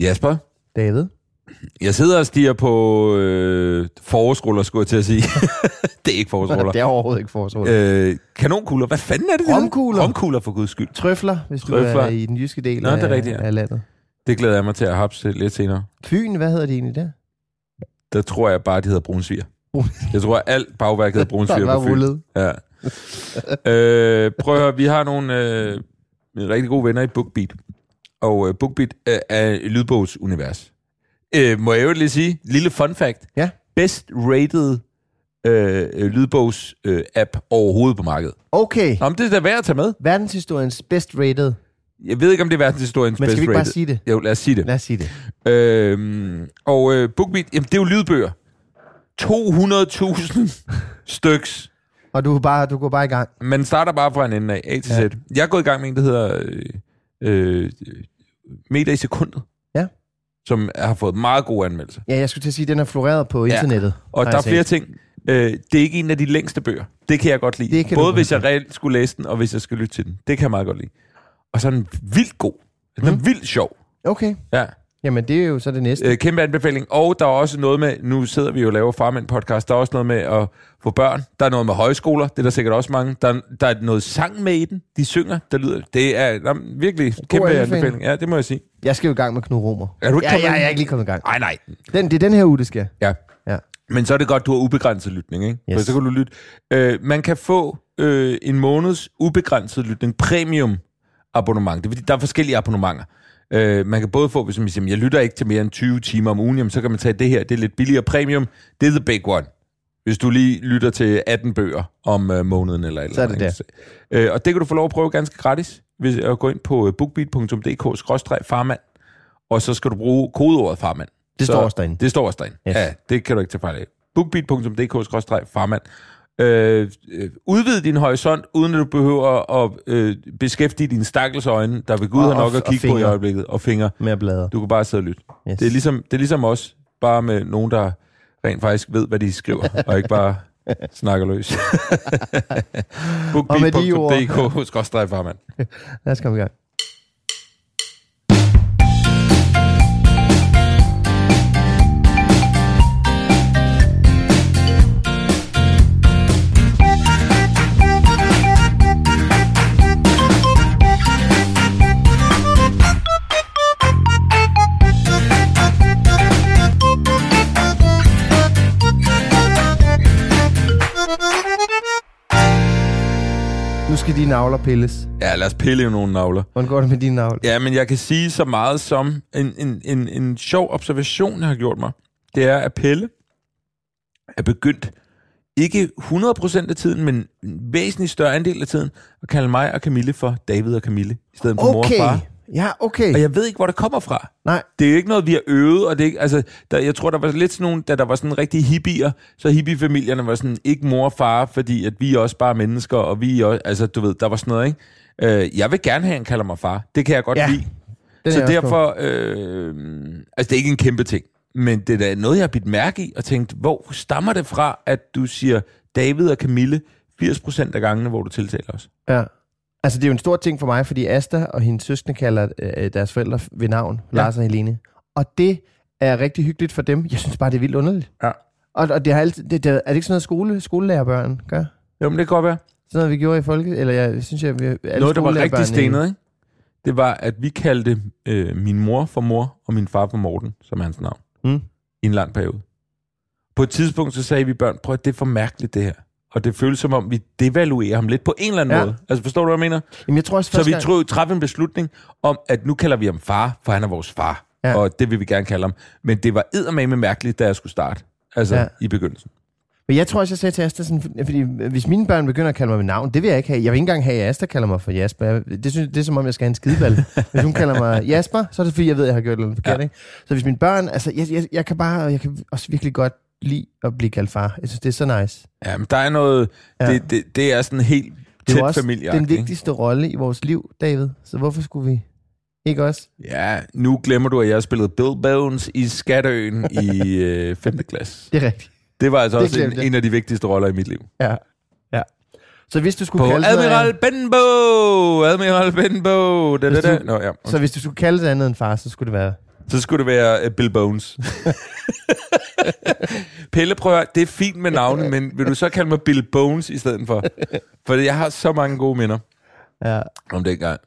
Jasper, David? jeg sidder og stiger på øh, forårsruller, skulle jeg til at sige. det er ikke forårsruller. Det er overhovedet ikke forårsruller. Øh, kanonkugler, hvad fanden er det? Romkugler. Romkugler, for guds skyld. Trøfler, hvis Trøfler. du er i den jyske del Nå, af, det er rigtigt, ja. af landet. Det glæder jeg mig til at hapse lidt senere. Fyn, hvad hedder det egentlig der? Der tror jeg bare, det hedder brunsviger. Jeg tror, at alt bagværk hedder brunsviger på Fyn. rullet. Ja. øh, prøv at høre, vi har nogle øh, rigtig gode venner i BookBeat. Og øh, BookBeat øh, er lydbogsunivers. Øh, må jeg jo lige sige, lille fun fact. Ja. Best rated øh, lydbogs øh, app overhovedet på markedet. Okay, Nå, men det er da værd at tage med. verdenshistoriens best rated. Jeg ved ikke, om det er verdenshistoriens Men best skal vi ikke bare rated. sige det? Jo, lad os sige det. Lad os sige det. Øhm, og øh, BookBeat, jamen det er jo lydbøger. 200.000 styks. Og du, bare, du går bare i gang. Man starter bare fra en ende af, A til Z. Ja. Jeg er gået i gang med en, der hedder øh, øh, Meter i sekundet. Ja. Som har fået meget gode anmeldelser. Ja, jeg skulle til at sige, at den er floreret på internettet. Og har der er flere ting. Øh, det er ikke en af de længste bøger. Det kan jeg godt lide. Det kan Både hvis jeg reelt skulle læse den, og hvis jeg skal lytte til den. Det kan jeg meget godt lide. Og så er den vildt god. Den er Mm. vildt sjov. Okay, Ja. Jamen det er jo så det næste. Øh, kæmpe anbefaling. Og der er også noget med, nu sidder vi jo og laver Farmand podcast, der er også noget med at få børn. Der er noget med højskoler, det er der sikkert også mange. Der, der er noget sang med i den, de synger, der lyder. Det er nå, virkelig kæmpe anbefaling. anbefaling. Ja, det må jeg sige. Jeg skal jo i gang med Knud Romer. Er du ikke Ja, kommet ja, jeg er ikke lige kommet i gang. Nej, nej. Den, det er den her uge, det skal. Ja. Ja. Men så er det godt, du har ubegrænset lytning, ikke? Yes. For så kan du lytte. Øh, man kan få øh, en måneds ubegrænset lytning, premium abonnement. Det er fordi, der er forskellige abonnementer. Øh, man kan både få, hvis man siger, jeg lytter ikke til mere end 20 timer om ugen, jamen, så kan man tage det her, det er lidt billigere premium. Det er the big one. Hvis du lige lytter til 18 bøger om øh, måneden eller et Så er eller det andet. Øh, og det kan du få lov at prøve ganske gratis, hvis at gå ind på øh, bookbeat.dk-farmand, og så skal du bruge kodeordet farmand. Det Så- står også derinde. Det står også derinde. Yes. Ja, det kan du ikke tage fejl af. bookbeat.dk-farmand. Øh, øh, udvid din horisont, uden at du behøver at øh, beskæftige dine stakkels øjne, der ved Gud har nok at kigge på i øjeblikket, og fingre. Med at bladre. Du kan bare sidde og lytte. Yes. Det, er ligesom, det er ligesom os, bare med nogen, der rent faktisk ved, hvad de skriver, og ikke bare snakker løs. Og med de ord- bookbeat.dk-farmand. Lad os komme i gang. Skal dine navler pilles. Ja, lad os pille nogle navler. Hvordan går det med dine navler? Ja, men jeg kan sige så meget som en, en, en, en sjov observation, jeg har gjort mig. Det er, at Pelle er begyndt, ikke 100% af tiden, men en væsentlig større andel af tiden, at kalde mig og Camille for David og Camille, i stedet for mor og Okay. far. Ja, okay. Og jeg ved ikke, hvor det kommer fra. Nej, Det er jo ikke noget, vi har øvet, og det er ikke, altså, der, jeg tror, der var lidt sådan nogle, da der var sådan rigtig hippier, så hippiefamilierne var sådan, ikke mor og far, fordi at vi er også bare mennesker, og vi er også, altså du ved, der var sådan noget, ikke? Øh, jeg vil gerne have, at han kalder mig far. Det kan jeg godt Ja, lide. den Så er derfor, øh, altså det er ikke en kæmpe ting, men det er da noget, jeg har bidt mærke i, og tænkt, hvor stammer det fra, at du siger David og Camille 80% af gangene, hvor du tiltaler os? Ja. Altså, det er jo en stor ting for mig, fordi Asta og hendes søskende kalder øh, deres forældre ved navn, Ja. Lars og Helene. Og det er rigtig hyggeligt for dem. Jeg synes bare, det er vildt underligt. Ja. Og, og det har altid, det, det, er det ikke sådan noget, skole, skolelærerbørn gør? Jo, men det kan godt være. Sådan noget, vi gjorde i folket? Eller jeg synes, jeg, vi, alle Noget, der var rigtig stenet, ikke? det var, at vi kaldte øh, min mor for mor, og min far for Morten, som er hans navn, Mm. i en lang periode. På et tidspunkt, så sagde vi børn, prøv at det er for mærkeligt, det her. Og det føles som om, vi devaluerer ham lidt på en eller anden Ja. måde. Altså, forstår du, hvad jeg mener? Jamen, jeg tror også, Så vi gang- tror, træffede en beslutning om, at nu kalder vi ham far, for han er vores far. Ja. Og det vil vi gerne kalde ham. Men det var eddermame mærkeligt, da jeg skulle starte. Altså, Ja. i begyndelsen. Men jeg tror også, jeg sagde til Asta, sådan, fordi hvis mine børn begynder at kalde mig med navn, det vil jeg ikke have. Jeg vil ikke engang have, at Asta kalder mig for Jasper. Jeg, det, synes, det er som om, jeg skal have en skideball. hvis hun kalder mig Jasper, så er det fordi, jeg ved, at jeg har gjort noget forkert. Ja. Ikke? Så hvis mine børn, altså jeg, jeg, jeg kan bare, jeg kan også virkelig godt lide at blive kaldt far. Jeg synes, det er så nice. Ja, men der er noget... Ja. Det, det, det er sådan helt Det er tæt også familie. den vigtigste rolle i vores liv, David. Så hvorfor skulle vi ikke også? Ja, nu glemmer du, at jeg spillede Bill Bones i Skatteøen i øh, 5. klasse. Det er rigtigt. Det var altså Det også en, jeg. en af de vigtigste roller i mit liv. Ja. ja. Så hvis du skulle På kalde Admiral Benbow! Admiral Benbow! Da, da, da. Nå, ja. så hvis du skulle kalde det andet end far, så skulle det være... Så skulle det være uh, Bill Bones. Pelle, prøv at, det er fint med navne, men vil du så kalde mig Bill Bones i stedet for? For jeg har så mange gode minder Ja. om det gang.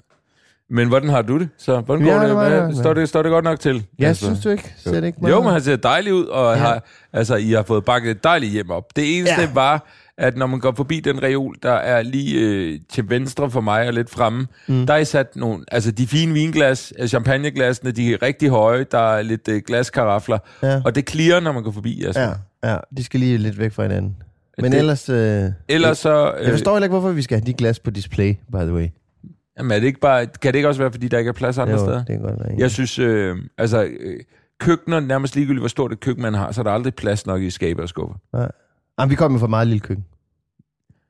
Men hvordan har du det? Så hvordan Ja, går det Hvad, står, det står det godt nok til? Jeg synes du ikke? Ser det ikke Jo, men han ser dejlig ud, og Ja. ja. har, altså, I har fået bakket et dejligt hjem op. Det eneste Ja. ja. var, at når man går forbi den reol, der er lige øh, til venstre for mig og lidt fremme, mm. der er sat nogle, altså de fine vinglas, øh, champagneglasene, de er rigtig høje, der er lidt øh, glaskarafler, Ja. og det klirrer, når man går forbi. Altså. Ja, ja, de skal lige lidt væk fra hinanden. Men Det- ellers... Øh, Ellers så... Øh, jeg forstår heller ikke, hvorfor vi skal have de glas på display, by the way. jamen, er det ikke bare, kan det ikke også være, fordi der ikke er plads andre Jo, steder? det kan godt være. Jeg synes, øh, altså, øh, køkkener, nærmest ligegyldigt, hvor stort et køkken man har, så er der aldrig plads nok i skabe og skuffer. Jamen, vi kommer med for meget lille køkken.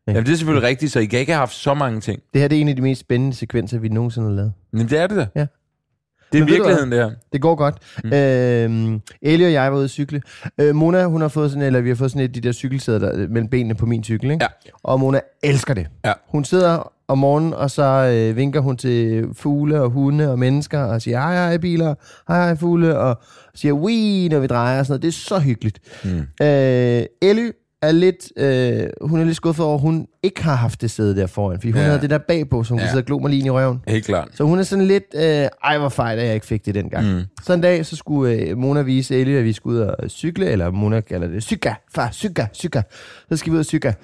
Ja. Jamen, det er selvfølgelig rigtigt, så I kan ikke have haft så mange ting. Det her det er en af de mest spændende sekvenser, vi nogensinde har lavet. Men det er det da. Ja. Det er Men virkeligheden, det her. Det går godt. Mm. Øhm, Ellie og jeg var ude at cykle. Øh, Mona, hun har fået sådan, eller vi har fået sådan et af de der cykelsæder der, øh, mellem benene på min cykel, ikke? Ja. Og Mona elsker det. Ja. Hun sidder om morgenen, og så øh, vinker hun til fugle og hunde og mennesker, og siger hej hej biler, hej hej fugle, og siger wii, når vi drejer og sådan noget. Det er så hyggeligt. Mm. Øh, Ellie er lidt, øh, hun er lidt skuffet over, at hun ikke har haft det sæde der foran, fordi hun Ja. havde det der bagpå, så hun ja. Kunne sidde og glo mig lige ind i røven. Helt klart. Så hun er sådan lidt, øh, ej hvor fejl, at jeg ikke fik det dengang. Mm. Så en dag, så skulle øh, Mona vise Ellie, at vi skulle ud og cykle, eller Mona kalder det cykla, far, cykla, cykla. Så skal vi ud og cykle.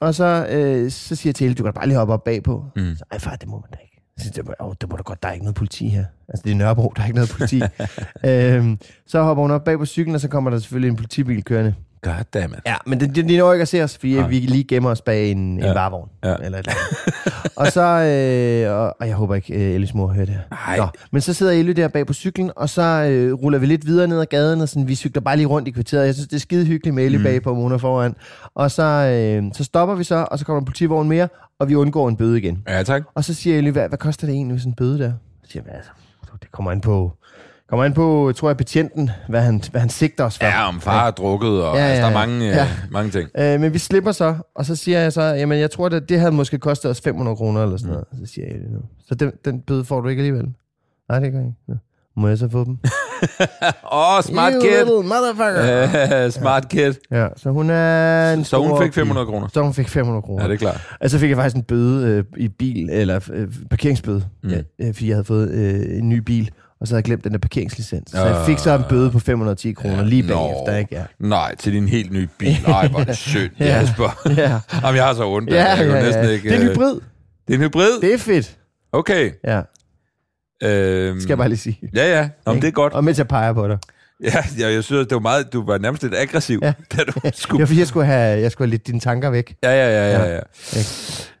Og så, øh, så siger jeg til Ellie, du kan bare lige hoppe op bagpå. Mm. Så, ej far, det må man da ikke. Så jeg, åh, det må da godt, der er ikke noget politi her. Altså, det er Nørrebro, der er ikke noget politi. øhm, så hopper hun op bag på cyklen, og så kommer der selvfølgelig en politibil kørende. Goddammit. Ja, men de, de, de når ikke at se os, fordi Nej. vi lige gemmer os bag en, en Ja. varevogn. Ja. Eller et eller andet. og så, øh, og, og jeg håber ikke, øh, Ellis mor hører det her. Nej. Nå, men så sidder Ellie der bag på cyklen, og så øh, ruller vi lidt videre ned ad gaden, og sådan, vi cykler bare lige rundt i kvarteret. Jeg synes, det er skide hyggeligt med Ellie mm. bag på, Mona foran. Og så, øh, så stopper vi så, og så kommer en politivogn mere, og vi undgår en bøde igen. Ja, tak. Og så siger Ellie, hvad, hvad koster det egentlig sådan en bøde der? Så siger jeg, "Hvad, altså, det kommer an på, kommer an på, tror jeg, betjenten, hvad han, hvad han sigter os for. Ja, om far er drukket, og Ja, ja, ja, altså, der er ja. mange, Ja. ja. mange ting. Øh, men vi slipper så, og så siger jeg så, jamen jeg tror, det, det havde måske kostet os 500 kroner eller sådan noget. Så siger jeg det nu. Så den, den bøde får du ikke alligevel? Nej, det gør jeg ikke. Må jeg så få dem? Åh, oh, smart you kid. little motherfucker! Uh, smart kid. Ja, så hun er en Så hun fik pige. 500 kroner. Så hun fik 500 kroner. Ja, det er klart. Og så fik jeg faktisk en bøde øh, i bil, eller øh, parkeringsbøde, mm. Mm. ja, øh, fordi jeg havde fået øh, en ny bil, og så havde jeg glemt den der parkeringslicens. Så jeg fik så en bøde på 510 kroner Ja, lige bagefter, ikke? Ja. Nej, til din helt nye bil. Nej, hvor er det synd, Ja. Jasper. Ja, Jamen, jeg har så ondt. ja, det. Jeg kunne ja, næsten ja. Ikke, Det er en øh, hybrid. Det er en hybrid? Det er fedt. Okay. Ja, Øhm, skal jeg bare lige sige. Ja, ja. Nå, men det er godt. Og mens jeg peger på dig. Ja, jeg, jeg synes, det var meget, du var nærmest lidt aggressiv, Ja. ja. da du skulle... var fordi, jeg skulle have, jeg skulle have lidt dine tanker væk. Ja, ja, ja, ja. ja.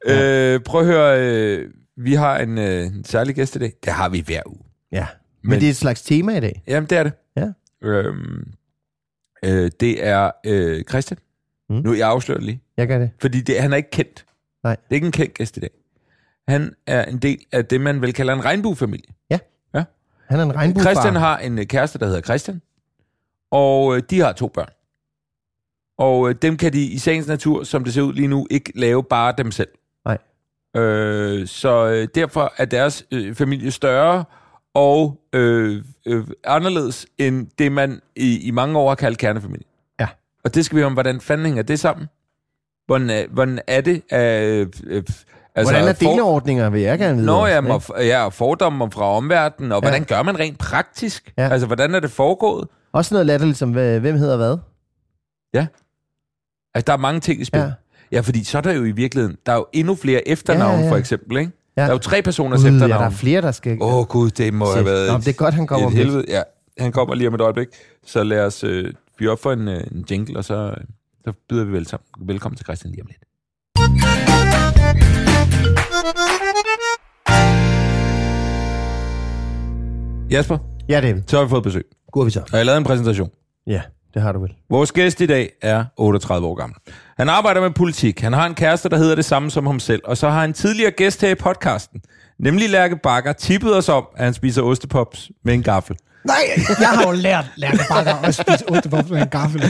Ja. Øh, prøv at høre, øh, vi har en, øh, en særlig gæst i dag. Det har vi hver uge. Ja. Men, Men- det er et slags tema i dag. Jamen, det er det. Ja. Øhm, øh, det er øh, Christian. Mm. Nu jeg afslører det lige. Jeg gør det. Fordi det, han er ikke kendt. Nej. Det er ikke en kendt gæst i dag. Han er en del af det, man vel kalder en regnbuefamilie. Han er en regnbuefar. Christian har en øh, kæreste, der hedder Christian. Og øh, de har to børn. Og øh, dem kan de i sagens natur, som det ser ud lige nu, ikke lave bare dem selv. Nej. Øh, så øh, derfor er deres øh, familie større og øh, øh, anderledes end det, man i, i mange år har kaldt kernefamilie. Ja. Og det skal vi om, hvordan fanden hænger det sammen? Hvordan er, hvordan er det? Øh, øh, Altså, Hvordan er deleordninger, vil jeg gerne vide. Nå, ja, og, ja, fordomme fra omverdenen, og Ja. hvordan gør man rent praktisk? Ja. Altså, hvordan er det foregået? Også noget latterligt som, hvem hedder hvad? Altså, der er mange ting i spil. Ja. Ja. ja, fordi så er der jo i virkeligheden, der er jo endnu flere efternavne, Ja, ja, ja. for eksempel, ikke? Ja. Der er jo tre personers Gud, ja, efternavn. der er flere, der skal... Åh, oh, gud, det må Se. have været Nå, det er godt, han kommer om helvede. Ja, han kommer lige om et øjeblik. Så lad os øh, fyre op for en, øh, en jingle, og så, øh, så byder vi vel sammen. velkommen til Christian lige om lidt. Jasper, Ja, David. så har vi fået besøg. God vi så. Og jeg har lavet en præsentation. Ja, det har du vel. Vores gæst i dag er 38 år gammel. Han arbejder med politik. Han har en kæreste, der hedder det samme som ham selv. Og så har han tidligere gæst her i podcasten, nemlig Lærke Bakker, tippet os om, at han spiser ostepops med en gaffel. Nej, jeg har jo lært Lærke Bakker at spise ostepops med en gaffel.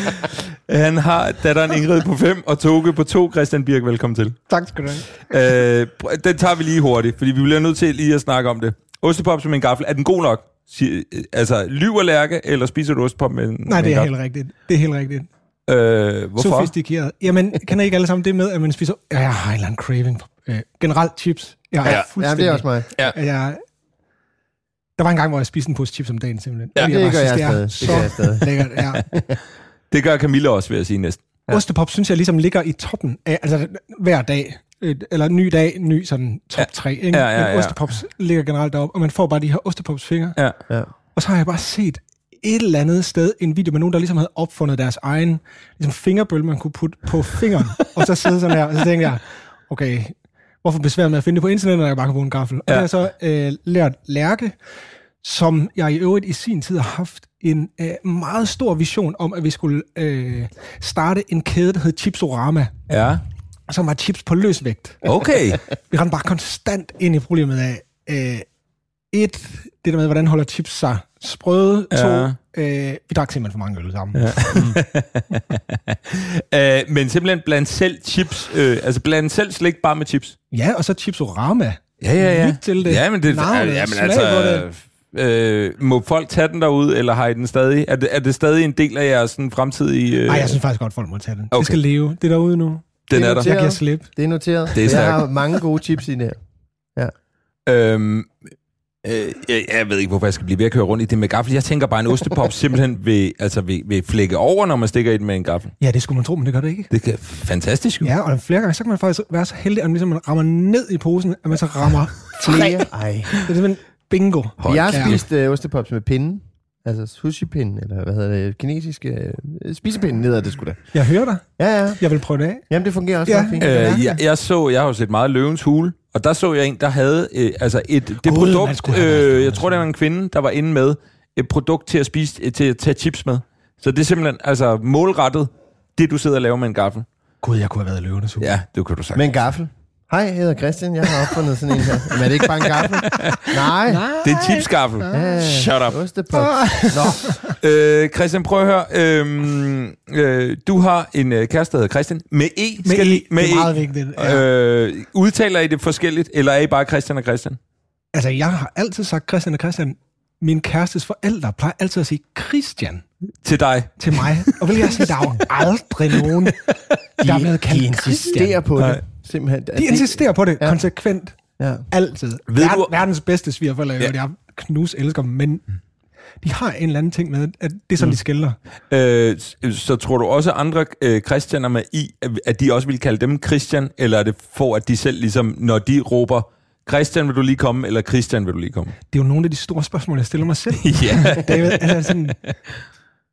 Han har datteren Ingrid på 5 og Toge på 2. Christian Birk, velkommen til. Tak skal du have. Øh, den tager vi lige hurtigt, fordi vi bliver nødt til lige at snakke om det. Ostepops med en gaffel, er den god nok? Sig, altså, lyver Lærke, eller spiser du ostepop med en Nej, det er helt rigtigt. Det er helt rigtigt. Øh, hvorfor? Sofistikeret. Jamen, kan I ikke alle sammen det med, at man spiser... Ja, jeg har en eller anden craving. Øh, generelt chips. Jeg er Ja. ja. Ja, det er også mig. Jeg, der var en gang, hvor jeg spiste en pose chips om dagen, simpelthen. Ja, det bare gør synes, jeg det er stadig. Det gør jeg stadig. så lækkert. Ja. Det gør Camilla også, vil jeg sige næsten. Ja. Ostepop synes jeg ligesom ligger i toppen af, altså hver dag, eller ny dag, ny sådan top Ja. 3, ikke? Ja, ja, ja. Men ostepops ligger generelt deroppe, og man får bare de her ostepops fingre. Ja. Ja. Og så har jeg bare set et eller andet sted en video med nogen, der ligesom havde opfundet deres egen ligesom fingerbøl, man kunne putte på fingeren. og så sidde sådan her, og så tænkte jeg, okay, hvorfor besvære med at finde det på internettet, når jeg bare kan bruge en gaffel? Og Ja. det har jeg så øh, lært Lærke, som jeg i øvrigt i sin tid har haft en øh, meget stor vision om, at vi skulle øh, starte en kæde, der hed Chipsorama, Ja. Som var chips på løsvægt. Okay. Vi rendte bare konstant ind i problemet af, øh, et, det der med, hvordan holder chips sig sprøde, Ja. to, øh, vi drak simpelthen for mange øl sammen. Ja. øh, men simpelthen bland selv chips, øh, altså bland selv slik bare med chips. ja, og så Chipsorama. Ja, ja, ja. Lyt til det. Ja, men det Navnet, ja, men altså, det. Øh, må folk tage den derude, eller har I den stadig? Er det, er det stadig en del af jeres sådan, fremtidige... Øh, Nej, jeg synes faktisk godt, folk må tage den. Okay. Det skal leve. Det er derude nu. Den det er er der. Jeg giver slip. Det er noteret. Det er jeg har mange gode chips i det her. Øhm, øh, jeg, jeg ved ikke, hvorfor jeg skal blive ved at køre rundt i det med gaffel. Jeg tænker bare, en ostepop simpelthen vil, altså vil, vil flække over, når man stikker i den med en gaffel. Ja, det skulle man tro, men det gør det ikke. Det er fantastisk jo. Ja, og flere gange, så kan man faktisk være så heldig, at man, ligesom, man rammer ned i posen, at man så rammer tre. Ej. Det er simpelthen bingo. Hold Jeg har spist øh, ostepops med pinden. Altså sushi-pinden, eller hvad hedder det? Kinesiske øh, spisepinden hedder det sgu da. Jeg hører dig. Ja, ja. Jeg vil prøve det af. Jamen, det fungerer også Ja. fint. Øh, Ja. jeg, jeg så, jeg har jo set meget Løvens Hule, og der så jeg en, der havde øh, altså et, det man produkt, skulle øh, jeg tror, det var en kvinde, der var inde med et produkt til at spise, øh, til at tage chips med. Så det er simpelthen altså målrettet det, du sidder og laver med en gaffel. Gud, jeg kunne have været løvende super. Ja, det kan du sagt. Med en gaffel. Hej, jeg hedder Christian. Jeg har opfundet sådan en her. Men er det ikke bare en gaffel? Nej. Det er en chipsgaffel. Ja, Shut up. Ostepop. Nå, Øh, Christian, prøv at høre. Øhm, øh, du har en øh, kæreste, der hedder Christian. Med E. Med skal E, med det er E. meget vigtigt. Ja. Øh, udtaler I det forskelligt, eller er I bare Christian og Christian? Altså, jeg har altid sagt Christian og Christian. Min kærestes forældre plejer altid at sige Christian Til dig. til mig. Og vil jeg sige, der er jo aldrig nogen, der er blevet de kaldt insisterer Christian. på Nej. det. Simpelthen. De insisterer på det Ja. konsekvent. Ja. Altid. Ved Ver- du- Verdens bedste svigerforældre, Ja. jeg knus elsker dem, men de har en eller anden ting med, at det er sådan, mm. de skælder. Øh, så tror du også, at andre øh, Christianer med I, at- de også vil kalde dem Christian, eller er det for, at de selv ligesom, når de råber, Christian, vil du lige komme, eller Christian, vil du lige komme? Det er jo nogle af de store spørgsmål, jeg stiller mig selv. ja. David, altså sådan,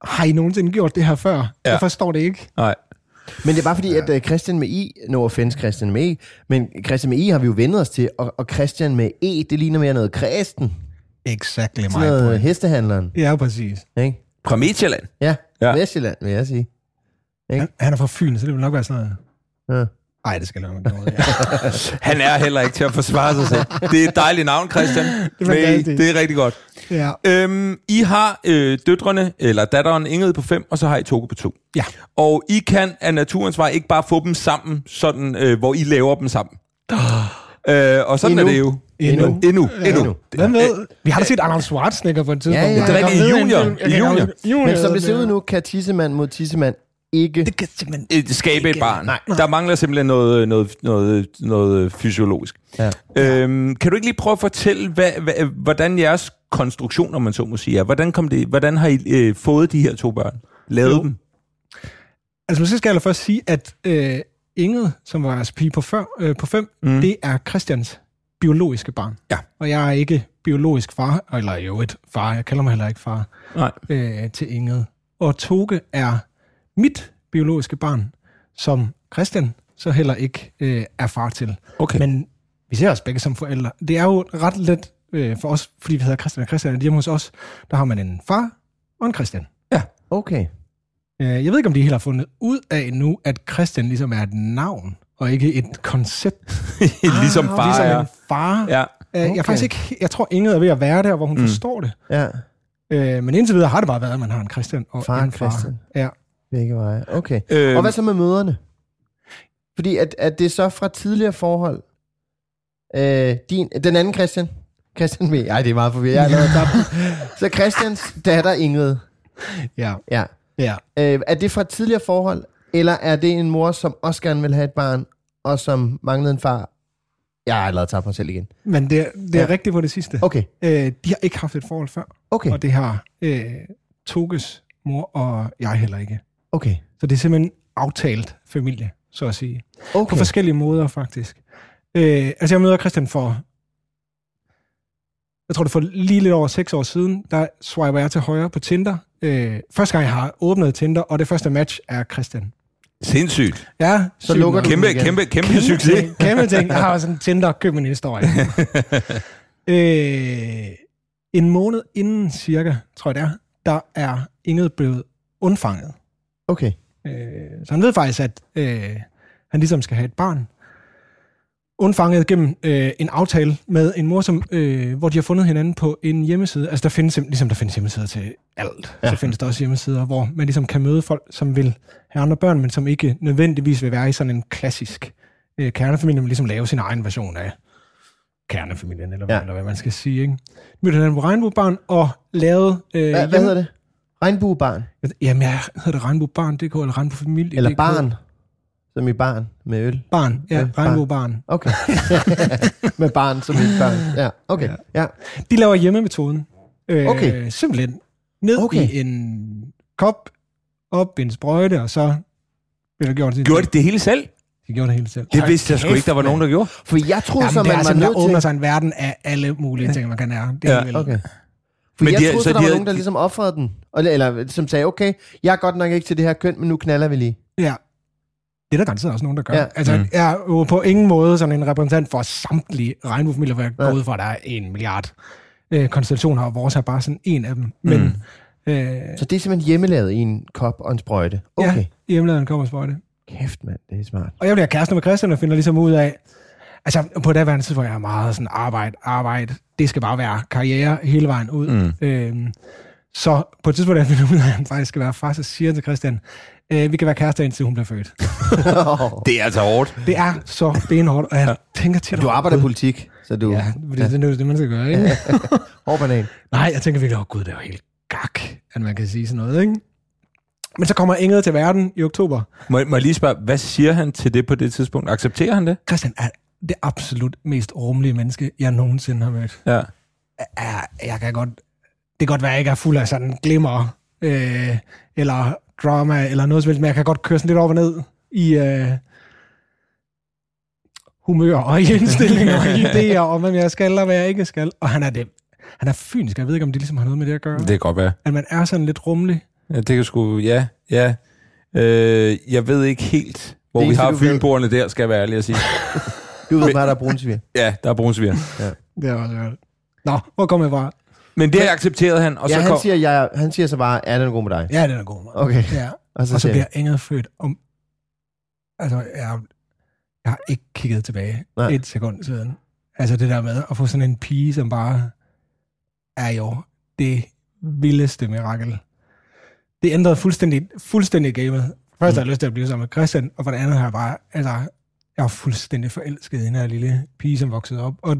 har I nogensinde gjort det her før? Ja. Jeg forstår det ikke. Nej. Men det er bare fordi, at uh, Christian med I, no offense Christian med E, men Christian med I har vi jo vendet os til, og, og Christian med E, det ligner mere noget kristen. Exactly Sådan my noget point. hestehandleren, Ja, præcis. ikke? Fra Midtjylland. Ja, Ja. ja. Vestjylland, vil jeg sige. Ikke? Han, han er fra Fyn, så det vil nok være sådan noget. Ja. Nej, det skal jeg nok ikke. Ja. Han er heller ikke til at forsvare sig selv. Det er et dejligt navn, Christian. Det er det er rigtig godt. ja. Øhm, I har øh, døtrene, eller datteren Ingrid på 5, og så har I Toge på 2. Ja. Og I kan af naturens vej ikke bare få dem sammen, sådan, øh, hvor I laver dem sammen. Øh, og sådan Endnu. er det jo. Endnu. Endnu. Endnu. Endnu. Hvem ved? Vi har da set Arnold Schwarzenegger på et tidspunkt. Ja, ja. Det er rigtigt, vide, junior. Junior. junior. Men som det ser ud nu, kan tissemand mod tissemand ikke... Det kan simpelthen... Et, skabe et barn. Nej. Der mangler simpelthen noget, noget, noget, noget fysiologisk. Ja. Øhm, kan du ikke lige prøve at fortælle, hvad, hvad, hvordan jeres konstruktion, om man så må sige, er? Hvordan, kom det, hvordan har I øh, fået de her to børn? Lavet Jo. dem? Altså, måske skal jeg først sige, at øh, Inget, som var jeres pige på, før, øh, på fem, mm. det er Christians biologiske barn. Ja. Og jeg er ikke biologisk far, eller jo et far, jeg kalder mig heller ikke far, Nej. øh, til Inget. Og Toge er mit biologiske barn, som Christian så heller ikke øh, er far til. Okay. Men vi ser os begge som forældre. Det er jo ret let øh, for os, fordi vi hedder Christian og Christian, at hjemme hos os, der har man en far og en Christian. Okay. Øh, jeg ved ikke, om de helt har fundet ud af nu, at Christian ligesom er et navn, og ikke et koncept. ligesom far ligesom er. en far. Ja. Øh, Jeg Okay. faktisk ikke, jeg tror, Inge er ved at være der, hvor hun Mm. forstår det. Ja, Øh, men indtil videre har det bare været, at man har en Christian og Far og en far. Christian. Ja. Begge veje. Okay. Øhm, Og hvad så med møderne? Fordi at, at det er så fra tidligere forhold. Øh, din, den anden Christian. Christian med. Ej, det er meget forvirret. Jeg tabt. Så Christians datter Ingrid. Ja. Ja. ja. Øh, er det fra tidligere forhold, eller er det en mor, som også gerne vil have et barn, og som manglede en far? Jeg har allerede tabt mig selv igen. Men det, er- det er Ja. ja. rigtigt på det sidste. Okay, Øh, de har ikke haft et forhold før, okay, og det har øh, Toges mor og jeg heller ikke. Okay. Så det er simpelthen aftalt familie, så at sige. På okay. forskellige måder, faktisk. Øh, altså, jeg møder Christian for... Jeg tror, det for lige lidt over seks år siden, der swiper jeg til højre på Tinder. Øh, første gang, jeg har åbnet Tinder, og det første match er Christian. Sindssygt. Ja, Så lukker du Kæmpe, igen. kæmpe, kæmpe, Kæmpe succes. ting, Kæmpe ting. Jeg har sådan en Tinder, køb min historie. øh, en måned inden cirka, tror jeg det er, der er Inget blevet undfanget. Okay, Øh, så han ved faktisk, at øh, han ligesom skal have et barn. Undfanget gennem øh, en aftale med en mor, som, øh, hvor de har fundet hinanden på en hjemmeside. Altså der findes, ligesom der findes hjemmesider til alt, Ja. så findes der også hjemmesider, hvor man ligesom kan møde folk, som vil have andre børn, men som ikke nødvendigvis vil være i sådan en klassisk øh, kernefamilie, men ligesom lave sin egen version af kernefamilien, eller, Ja. eller hvad man skal sige. Ikke? Mødte hinanden på Regnbuebarn og lavede... Øh, hvad, hvad hedder det? Regnbuebarn? Jamen, jeg hedder det Regnbuebarn.dk eller Regnbuefamilie. Eller barn? Som i barn med øl? Barn, ja, Ja, ja barn. regnbuebarn. Okay. med barn som et barn. Ja, okay. Ja. De laver hjemmemetoden. Øh, Okay. Simpelthen ned Okay. i en kop, op i en sprøjte, og så bliver der gjort det. Gjorde de det hele selv? De gjorde det hele selv. Det vidste jeg sgu ikke, der var nogen, der gjorde. For jeg troede Jamen, så, det man er var sådan, der nødt åbner til... sig en verden af alle mulige ting, man kan lære. Det Ja, er alligevel- Okay. For Men jeg de har- troede, så så der de var nogen, der ligesom offrede den. Eller, eller som sagde, okay, jeg er godt nok ikke til det her køn, men nu knaller vi lige. Ja. Det er der garanteret også nogen, der gør. Ja. Ja. Altså, Mm. jeg er jo på ingen måde sådan en repræsentant for samtlige regnbuefamilier, hvor jeg Ja. går ud fra, at der er en milliard øh, konstellationer, og vores er bare sådan en af dem. Men Mm. øh, Så det er simpelthen hjemmelavet i en kop og en sprøjte. Okay. ja, hjemmeladen kommer sprøjte. Kæft, mand, det er smart. Og jeg bliver kæreste med Christian og finder ligesom ud af, altså på det værende tidspunkt, jeg er meget sådan arbejde, arbejde, det skal bare være karriere hele vejen ud. Mm. Øhm, så på et tidspunkt, jeg finder ud af, at han faktisk skal være far, så siger jeg til Christian, øh, vi kan være kærester indtil hun bliver født. Det er altså hårdt. Det er så benhårdt, og jeg tænker tit du over- arbejder i politik, så du... Ja, fordi ja. det er det, man skal gøre, ikke? Hård banan. Nej, jeg tænker virkelig, åh oh, gud, det er jo helt gak, at man kan sige sådan noget, ikke? Men så kommer Inget til verden i oktober. Må, må jeg lige spørge, hvad siger han til det på det tidspunkt? Accepterer han det? Christian er det absolut mest rummelige menneske, jeg nogensinde har mødt. Ja. er, jeg kan godt, det kan godt være, at jeg ikke er fuld af sådan glimmer, øh, eller drama, eller noget som helst, men jeg kan godt køre sådan lidt op og ned i øh, humør, og i indstillinger, og i idéer, og hvad jeg skal, og hvad jeg ikke skal. Og han er det. Han er fynsk, jeg ved ikke, om det ligesom har noget med det at gøre. Det kan godt være. At man er sådan lidt rummelig. Ja, det kan sgu... Ja, ja. Øh, jeg ved ikke helt, hvor Det vi har fynboerne der, skal jeg være ærlig at sige. Du ved bare, der er brunsvir. Ja, der er brunsviger. Det er også godt. Nå, hvor kommer jeg fra? Men det har accepteret han, og ja, så han kom... siger, jeg, han siger så bare, er den god med dig? Ja, den er god. Mark. Okay. Ja. Og så, Og så bliver jeg, Inget født om... Altså, jeg, jeg har ikke kigget tilbage Nej. Et sekund siden. Altså det der med at få sådan en pige, som bare er jo det vildeste mirakel. Det ændrede fuldstændig, fuldstændig gamet. Først har jeg lyst til at blive sammen med Christian, og for det andet har jeg bare, altså, jeg var fuldstændig forelsket i den her lille pige, som voksede op. Og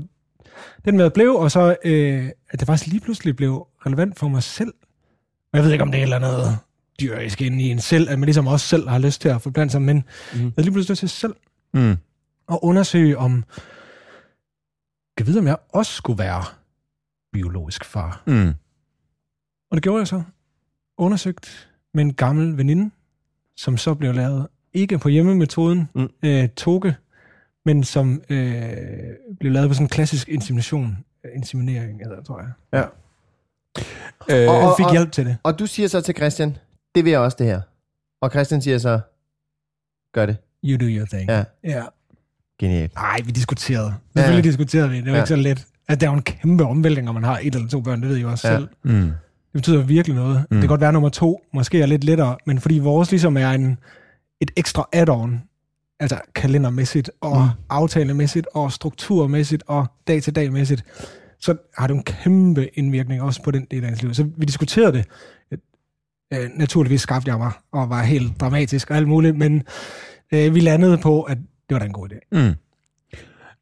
den med blev, og så, øh, at det faktisk lige pludselig blev relevant for mig selv. Og jeg ved ikke, om det er et eller andet dyrisk ind i en selv, at man ligesom også selv har lyst til at forplante sig, men mm. jeg havde lige pludselig lyst til selv Mm. at undersøge, om jeg vide, om jeg også skulle være biologisk far. Mm. Og det gjorde jeg så. Undersøgt med en gammel veninde, som så blev lavet ikke på hjemmemetoden, Mm. mm. øh, toge, men som øh, blev lavet på sådan en klassisk insemination, øh, inseminering, det, tror jeg. Ja. Øh, Og- Jeg fik hjælp til det. Og du siger så til Christian, det vil jeg også det her. Og Christian siger så, gør det. You do your thing. Ja, ja. genialt. Nej, vi diskuterede. Selvfølgelig Ja. diskuterede vi. Det var Ja. ikke så let. At der er jo en kæmpe omvæltning, når man har et eller to børn. Det ved jeg også Ja. selv. mm. Det betyder virkelig noget. Mm. Det kan godt være, nummer to måske er lidt lettere, men fordi vores ligesom er en, et ekstra add-on, altså kalendermæssigt og mm. aftalemæssigt og strukturmæssigt og dag-til-dag-mæssigt, så har det en kæmpe indvirkning også på den del af ens liv. Så vi diskuterede det. Øh, naturligvis skabte jeg mig og var helt dramatisk og alt muligt, men øh, vi landede på, at det var da en god idé. Mm.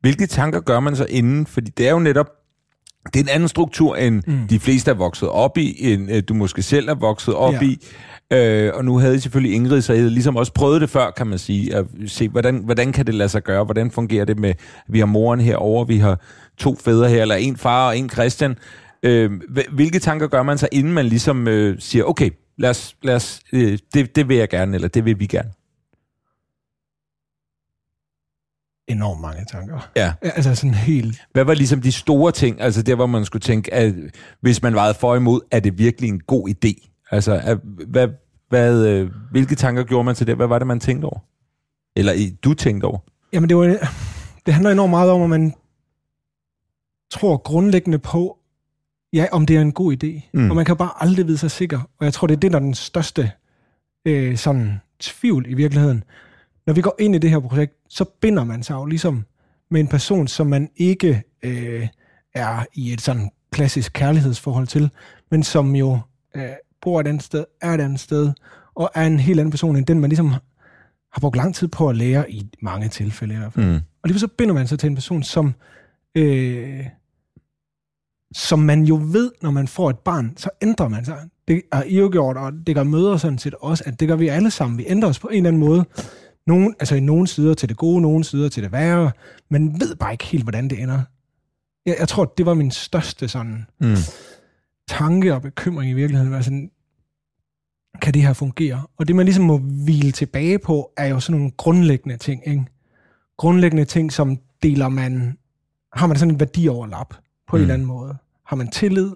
Hvilke tanker gør man så inden? Fordi det er jo netop, det er en anden struktur, end mm. de fleste er vokset op i, end øh, du måske selv er vokset op Ja. i. Øh, og nu havde I selvfølgelig Ingrid, så I havde ligesom også prøvet det før, kan man sige, at se, hvordan, hvordan kan det lade sig gøre? Hvordan fungerer det med, at vi har moren herover, vi har to fædre her, eller en far og en Christian. Øh, hv- hvilke tanker gør man så, inden man ligesom øh, siger, okay, lad os, lad os, øh, det, det vil jeg gerne, eller det vil vi gerne? Enormt mange tanker. Ja. Altså sådan helt Hvad var ligesom de store ting, altså der, hvor man skulle tænke, at hvis man vejede for imod, er det virkelig en god idé? Altså, er, hvad, hvad, øh, hvilke tanker gjorde man til det? Hvad var det, man tænkte over? Eller du tænkte over? Jamen, det, var, det handler enormt meget om, at man tror grundlæggende på, ja, om det er en god idé. Mm. Og man kan bare aldrig vide sig sikker. Og jeg tror, det er det, der er den største øh, sådan, tvivl i virkeligheden. Når vi går ind i det her projekt, så binder man sig jo ligesom med en person, som man ikke øh, er i et sådan klassisk kærlighedsforhold til, men som jo øh, bor et andet sted, er et andet sted, og er en helt anden person end den, man ligesom har brugt lang tid på at lære i mange tilfælde i hvert fald. Mm. Og lige så binder man sig til en person, som, øh, som man jo ved, når man får et barn, så ændrer man sig. Det har I jo gjort, og det gør møder sådan set også, at det gør vi alle sammen. Vi ændrer os på en eller anden måde. Nogen, altså i nogle sider til det gode, nogle sider til det værre. Man ved bare ikke helt, hvordan det ender. Jeg, jeg tror, det var min største sådan Mm. tanke og bekymring i virkeligheden. Var sådan, kan det her fungere? Og det, man ligesom må hvile tilbage på, er jo sådan nogle grundlæggende ting. Ikke? Grundlæggende ting, som deler man... Har man sådan en værdioverlap på mm. en eller anden måde? Har man tillid?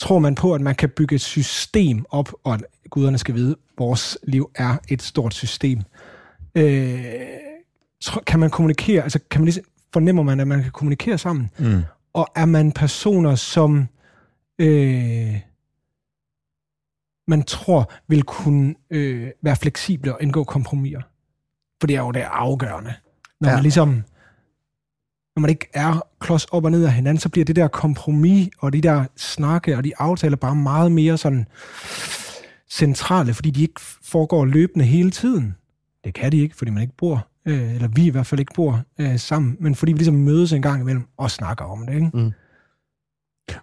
Tror man på, at man kan bygge et system op, og at guderne skal vide, at vores liv er et stort system? Øh, kan man kommunikere? Altså, kan man ligesom, fornemmer man, at man kan kommunikere sammen? Mm. Og er man personer, som øh, man tror vil kunne øh, være fleksible og indgå kompromiser? For det er jo det afgørende. Når ja. man ligesom, når man ikke er klods op og ned af hinanden, så bliver det der kompromis og de der snakke og de aftaler bare meget mere sådan centrale, fordi de ikke foregår løbende hele tiden. Det kan de ikke, fordi man ikke bor, øh, eller vi i hvert fald ikke bor øh, sammen, men fordi vi ligesom mødes en gang imellem og snakker om det. Ikke?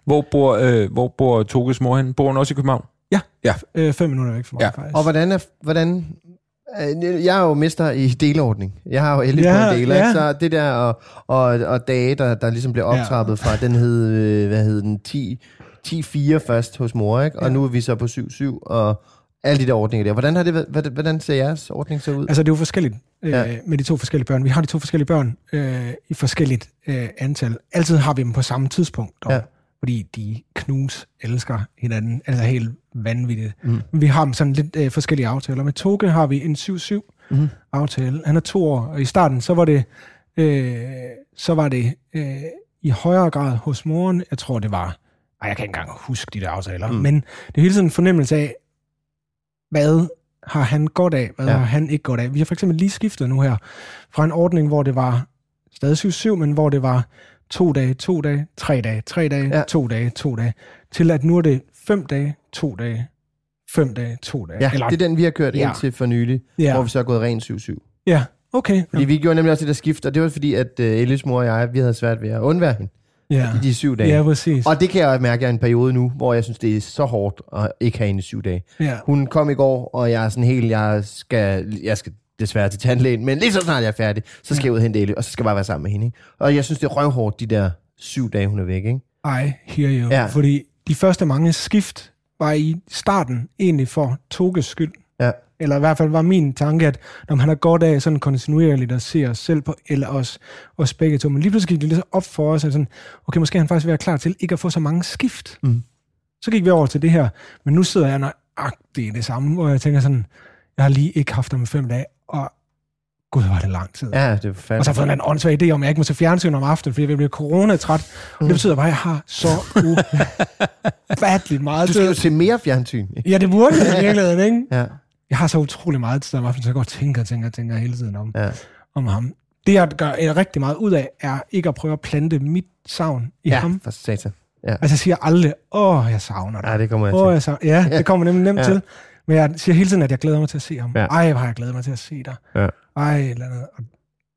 Hvor bor, øh, hvor bor Toges mor hen? Bor hun også i København? Ja, Ja. Øh, fem minutter væk fra mig Ja. ja. faktisk. Og hvordan er, hvordan, øh, jeg er jo mester i delordning. Jeg har jo heldig Ja, på en deler, ja. ikke? så det der og, og, og dage, der, der ligesom bliver optrappet fra, den hed, øh, hvad hed den, 10, 10-4 først hos mor, ikke? og Ja. nu er vi så på 7-7, og alle de der ordninger der. Hvordan, har det, været- hvordan, ser jeres ordning så ud? Altså, det er jo forskelligt øh, Ja. med de to forskellige børn. Vi har de to forskellige børn øh, i forskelligt øh, antal. Altid har vi dem på samme tidspunkt, dog, Ja. fordi de knus elsker hinanden. Altså helt vanvittigt. Mm. Mm. Vi har dem sådan lidt øh, forskellige aftaler. Med Toge har vi en 7-7 Mhm. aftale. Han er to år, og i starten, så var det, øh, så var det øh, i højere grad hos moren. Jeg tror, det var... Ej, jeg kan ikke engang huske de der aftaler. Mm. Mm. Men det er hele tiden en fornemmelse af, hvad har han godt af, hvad Ja. ja. har han ikke godt af. Vi har for eksempel lige skiftet nu her fra en ordning, hvor det var stadig 7-7, men hvor det var to dage, to dage, tre dage, tre dage, Ja. ja. to dage, to dage, til at nu er det fem dage, to dage, fem dage, to dage. Ja, det er den, vi har kørt Ja. indtil for nylig, ja. hvor vi så er gået rent 7-7. ja, okay. Fordi vi gjorde nemlig også det der skift, og det var fordi, at uh, Ellis mor og jeg, vi havde svært ved at undvære hende. Ja, i de syv dage. ja præcis. Og det kan jeg mærke, at jeg er i en periode nu, hvor jeg synes, det er så hårdt at ikke have hende i syv dage. Ja. Hun kom i går, og jeg er sådan helt, jeg skal, jeg skal desværre til tandlægen, men lige så snart jeg er færdig, så skal jeg ud og hente Ellie, og så skal jeg bare være sammen med hende. Ikke? Og jeg synes, det er røvhårdt, de der syv dage, hun er væk. Ikke? I hear you. Ja. Fordi de første mange skift var i starten egentlig for Toges skyld. Ja. Eller i hvert fald var min tanke, at når han har godt af sådan kontinuerligt at se os selv på, eller os, os begge to. Men lige pludselig gik det lidt op for os, at sådan, okay, måske han faktisk være klar til ikke at få så mange skift. Mm. Så gik vi over til det her. Men nu sidder jeg nøjagtigt i det samme, hvor jeg tænker sådan, jeg har lige ikke haft ham i fem dage, og gud, var det lang tid. Ja, det er Og så har fandme. jeg fået en åndssvag idé om, at jeg ikke må se fjernsyn om aftenen, fordi jeg bliver coronatræt. Og det betyder bare, at jeg har så ufatteligt meget Du skal jo tid. se mere fjernsyn. Ikke? Ja, det burde jeg i virkeligheden, ikke? Ja, Jeg har så utrolig meget tid om aftenen, så jeg går og tænker og tænker og tænker hele tiden om, ja. om ham. Det, jeg gør rigtig meget ud af, er ikke at prøve at plante mit savn i ja ham. for satan. Ja. Altså, jeg siger aldrig, åh, jeg savner dig. ja, det kommer jeg Åh, til. jeg savner. Ja, det kommer nemlig nemt Ja. ja. til. Men jeg siger hele tiden, at jeg glæder mig til at se ham. Ja. Ja. Ej, hvor har jeg glædet mig til at se dig. Ja. Ej, eller andet. Og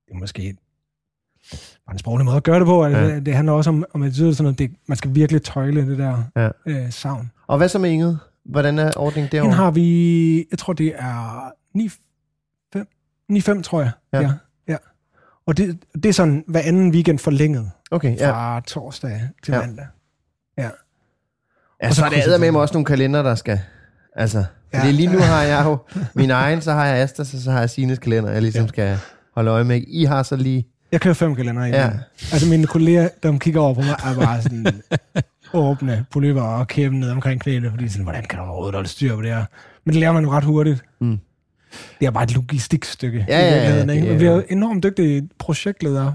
det er måske bare en sproglig måde at gøre det på. Ja. Ja. Det, det handler også om, om og sådan noget. Det, man skal virkelig tøjle det der Ja. øh, savn. Og hvad så med Inge? Hvordan er ordningen Den derovre? har vi, jeg tror det er 9-5, tror jeg. Ja. ja. ja. Og det, det er sådan hver anden weekend forlænget Okay, ja. fra torsdag til Ja. mandag. Ja. Ja, Og så så er det med mig også nogle kalender, der skal... Altså, fordi Ja. lige nu har jeg jo min egen, så har jeg Astas, og så har jeg Sines kalender, jeg ligesom Ja. skal holde øje med. I har så lige... Jeg kører fem kalender. Ja. Ja. Altså mine kolleger, der kigger over på mig, er bare sådan åbne polypper og kæben ned omkring knæene, fordi sådan, hvordan kan du overhovedet holde styr på det her? Men det lærer man jo ret hurtigt. Mm. Det er bare et logistikstykke. Ja, ja, ja, virkeligheden, det ikke? er jo- enormt dygtig projektleder.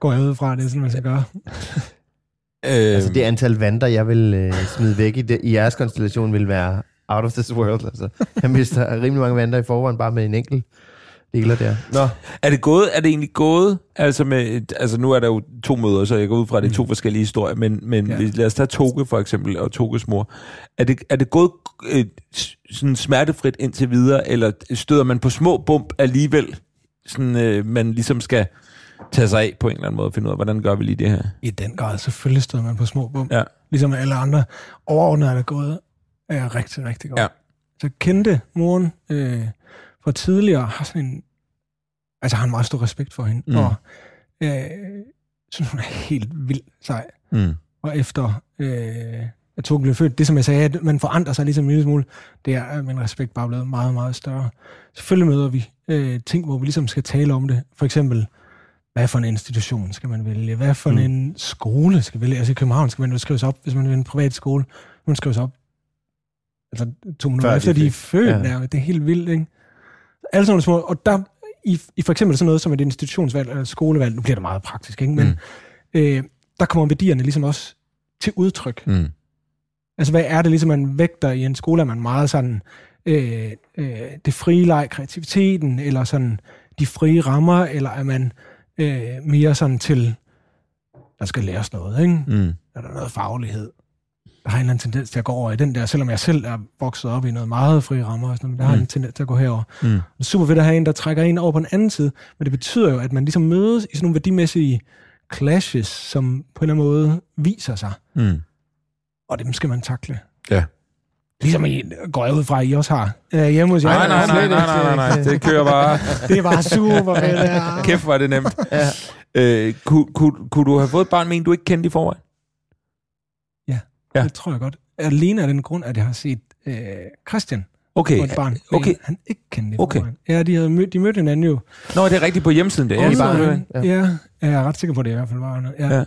Går jeg ud fra, det er sådan, man skal gøre. Øh, Altså det antal vandter, jeg vil øh, smide væk i, det, i jeres konstellation, vil være out of this world. Altså, jeg mister rimelig mange vandter i forvejen, bare med en enkelt deler der. Nå, Er det gået? Er det egentlig gået? Altså, med, altså nu er der jo to møder, så jeg går ud fra, at det er to forskellige historier, men, men ja. Lad os tage Toge for eksempel, og Toges mor. Er det, er det gået øh, sådan smertefrit indtil videre, eller støder man på små bump alligevel, sådan øh, man ligesom skal tage sig af på en eller anden måde og finde ud af, hvordan gør vi lige det her? I den grad, selvfølgelig stod man på små bum. Ja. Ligesom alle andre. Overordnet er det gået er rigtig, rigtig godt. Ja. Så kendte moren øh, fra tidligere, har sådan en, altså har en meget stor respekt for hende, Mm. og øh, synes, hun er helt vild sej. Mm. Og efter øh, at Togen blev født, det som jeg sagde, at man forandrer sig ligesom en lille smule, det er, at min respekt bare blevet meget, meget større. Selvfølgelig møder vi øh, ting, hvor vi ligesom skal tale om det. For eksempel, hvad for en institution skal man vælge? Hvad for Mm. en skole skal vælge? Altså i København skal man jo skrives op, hvis man vil en privat skole. Man skrives op altså to minutter Før efter, de er født. ja. Ja. Det er helt vildt, ikke? Alle sådan nogle små, og der, i, i for eksempel sådan noget som et institutionsvalg eller skolevalg, nu bliver det meget praktisk, ikke? men Mm. øh, der kommer værdierne ligesom også til udtryk. Mm. Altså, hvad er det ligesom, man vægter i en skole? Er man meget sådan, øh, øh, det frie leg, kreativiteten, eller sådan de frie rammer, eller er man øh, mere sådan til, der skal læres noget, ikke? Mm. Er der noget faglighed? Der har en eller anden tendens til at gå over i den der, selvom jeg selv er vokset op i noget meget frie rammer, og sådan, men der har Mm. en tendens til at gå herover. Mm. Det er super fedt at have en, der trækker en over på den anden side, men det betyder jo, at man ligesom mødes i sådan nogle værdimæssige clashes, som på en eller anden måde viser sig, Mm. og dem skal man takle. Ja. Ligesom I går jeg ud fra, at I også har øh, hjemme hos jer. Nej, nej, nej, nej, nej, nej, nej, det kører bare. Det er bare super fedt. Ja. Kæft, er det nemt. ja. Øh, kunne, kunne, kunne du have fået et barn med en, du ikke kendte i forvejen? Ja. Det tror jeg godt. Alene af den grund, at jeg har set øh, Christian Okay, et barn, okay. han ikke kendte i Okay. Ja, de, havde mødt, de mødte hinanden jo. Nå, det er rigtigt på hjemmesiden i så- barn. ja. ja, jeg er ret sikker på, det i hvert fald var. Ja. Ja.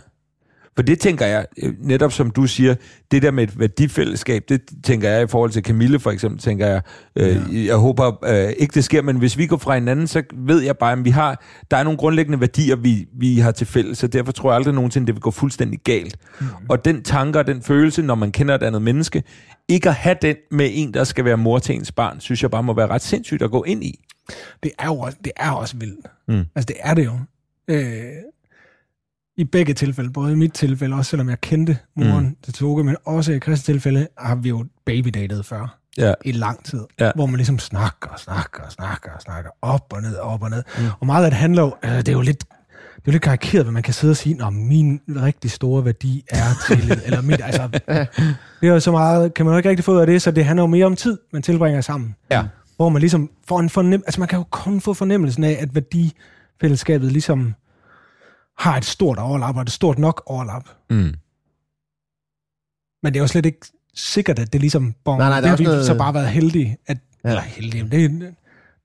For det tænker jeg, øh, netop som du siger, det der med et værdifællesskab, det tænker jeg i forhold til Camille for eksempel, tænker jeg, øh, jeg håber øh, ikke det sker, men hvis vi går fra hinanden, så ved jeg bare, at vi har, der er nogle grundlæggende værdier, vi, vi har til fælles, så derfor tror jeg aldrig nogensinde, det vil gå fuldstændig galt. Mm. Og den tanke og den følelse, når man kender et andet menneske, ikke at have den med en, der skal være mor til ens barn, synes jeg bare må være ret sindssygt at gå ind i. Det er jo også, det er også vildt. Mm. Altså, det er det jo. Øh, I begge tilfælde, både i mit tilfælde, også selvom jeg kendte moren mm. til Toge, men også i Christians tilfælde, har vi jo babydatet før Ja. i lang tid, Ja. hvor man ligesom snakker og snakker og snakker og snakker op og ned, op og ned. Mm. Og meget af det handler jo, øh, det er jo lidt, det er jo lidt karikeret, hvad man kan sidde og sige, at min rigtig store værdi er til, eller mit, altså, det er jo så meget, kan man jo ikke rigtig få ud af det, så det handler jo mere om tid, man tilbringer sammen. Ja. Hvor man ligesom får en fornem, altså man kan jo kun få fornemmelsen af, at værdifællesskabet ligesom har et stort overlap, og et stort nok overlap. Mm. Men det er jo slet ikke sikkert, at det ligesom... Bon, Nej, nej, der det har vi noget- så bare været heldige, at... Ja. Eller heldige, men det, det,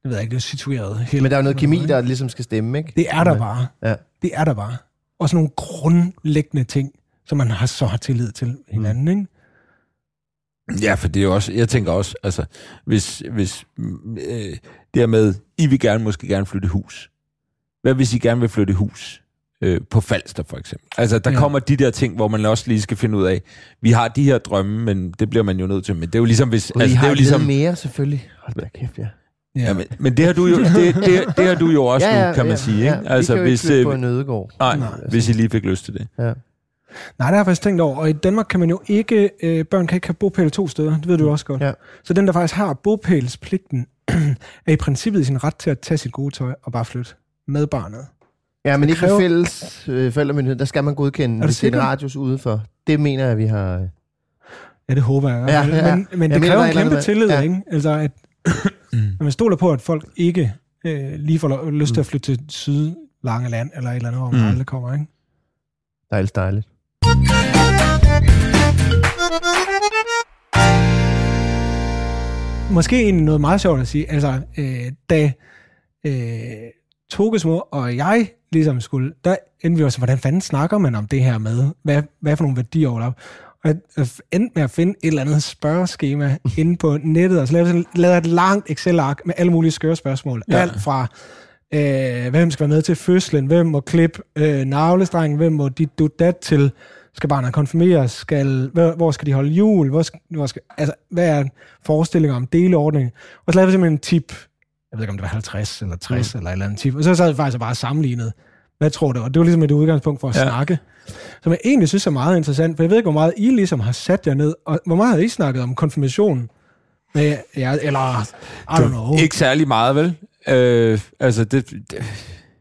ved jeg ikke, det er situeret. Helt, Men der er jo noget kemi, der ligesom skal stemme, ikke? Det er der bare. Ja. Det er der bare. Og sådan nogle grundlæggende ting, som man har, så har tillid til hinanden, mm. ikke? Ja, for det er jo også, jeg tænker også, altså, hvis, hvis øh, dermed, I vil gerne, måske gerne flytte hus. Hvad hvis I gerne vil flytte hus? Øh, på Falster for eksempel. Altså, der ja. Ja. kommer de der ting, hvor man også lige skal finde ud af, vi har de her drømme, men det bliver man jo nødt til. Men det er jo ligesom, hvis... I altså, det har er jo ligesom, mere, selvfølgelig. Hold da kæft, ja. ja, men, men det har du jo, det, det, det har du jo også ja, ja, nu, kan man ja, sige. Ja, Ikke? Altså, vi kan jo hvis, ikke øh, på en ødegård. nej, Nej, hvis I lige fik lyst til det. Ja. Nej, det har jeg faktisk tænkt over. Og i Danmark kan man jo ikke... Øh, børn kan ikke have bopæl to steder. Det ved du jo også godt. Ja. Så den, der faktisk har bopælspligten, er i princippet i sin ret til at tage sit gode tøj og bare flytte med barnet. Ja, men ikke kræver- fælles øh, forældremyndighed, der skal man godkende, hvis det er en radius udenfor. Det mener jeg, vi har... Ja, det håber jeg. Ja, ja. Men, men Jeg det mener, kræver er en kæmpe tillid, ja. ikke? Altså, at når man stoler på, at folk ikke øh, lige får lyst til at flytte til syd Langeland, eller et eller andet, hvor man Mm. aldrig kommer, ikke? Dejligt, dejligt. Måske egentlig noget meget sjovt at sige. Altså, øh, da øh, Toges mor og jeg ligesom skulle, der endte vi også, hvordan fanden snakker man om det her med? Hvad, hvad for nogle værdier overlap? Og jeg endte med at finde et eller andet spørgeskema inde på nettet, og så lavede, lavede et langt Excel-ark med alle mulige skøre spørgsmål. Ja. Alt fra, øh, hvem skal være med til fødslen, hvem må klippe øh, navlestrengen, hvem må dit dat til, skal barnet konfirmeres, skal, hvor, hvor skal de holde jul, hvor skal, hvor skal, altså, hvad er forestillinger om deleordning? Og så lavede vi simpelthen en tip, jeg ved ikke om det var 50 eller 60 mm. eller et eller andet tip, og så sad vi faktisk bare sammenlignet, hvad tror du? Og det var ligesom et udgangspunkt for at Ja. snakke, som jeg egentlig synes er meget interessant, for jeg ved ikke, hvor meget I ligesom har sat jer ned, og hvor meget har I snakket om konfirmation? Med, ja, eller, I don't know. Ikke særlig meget, vel? Øh, altså, det, det,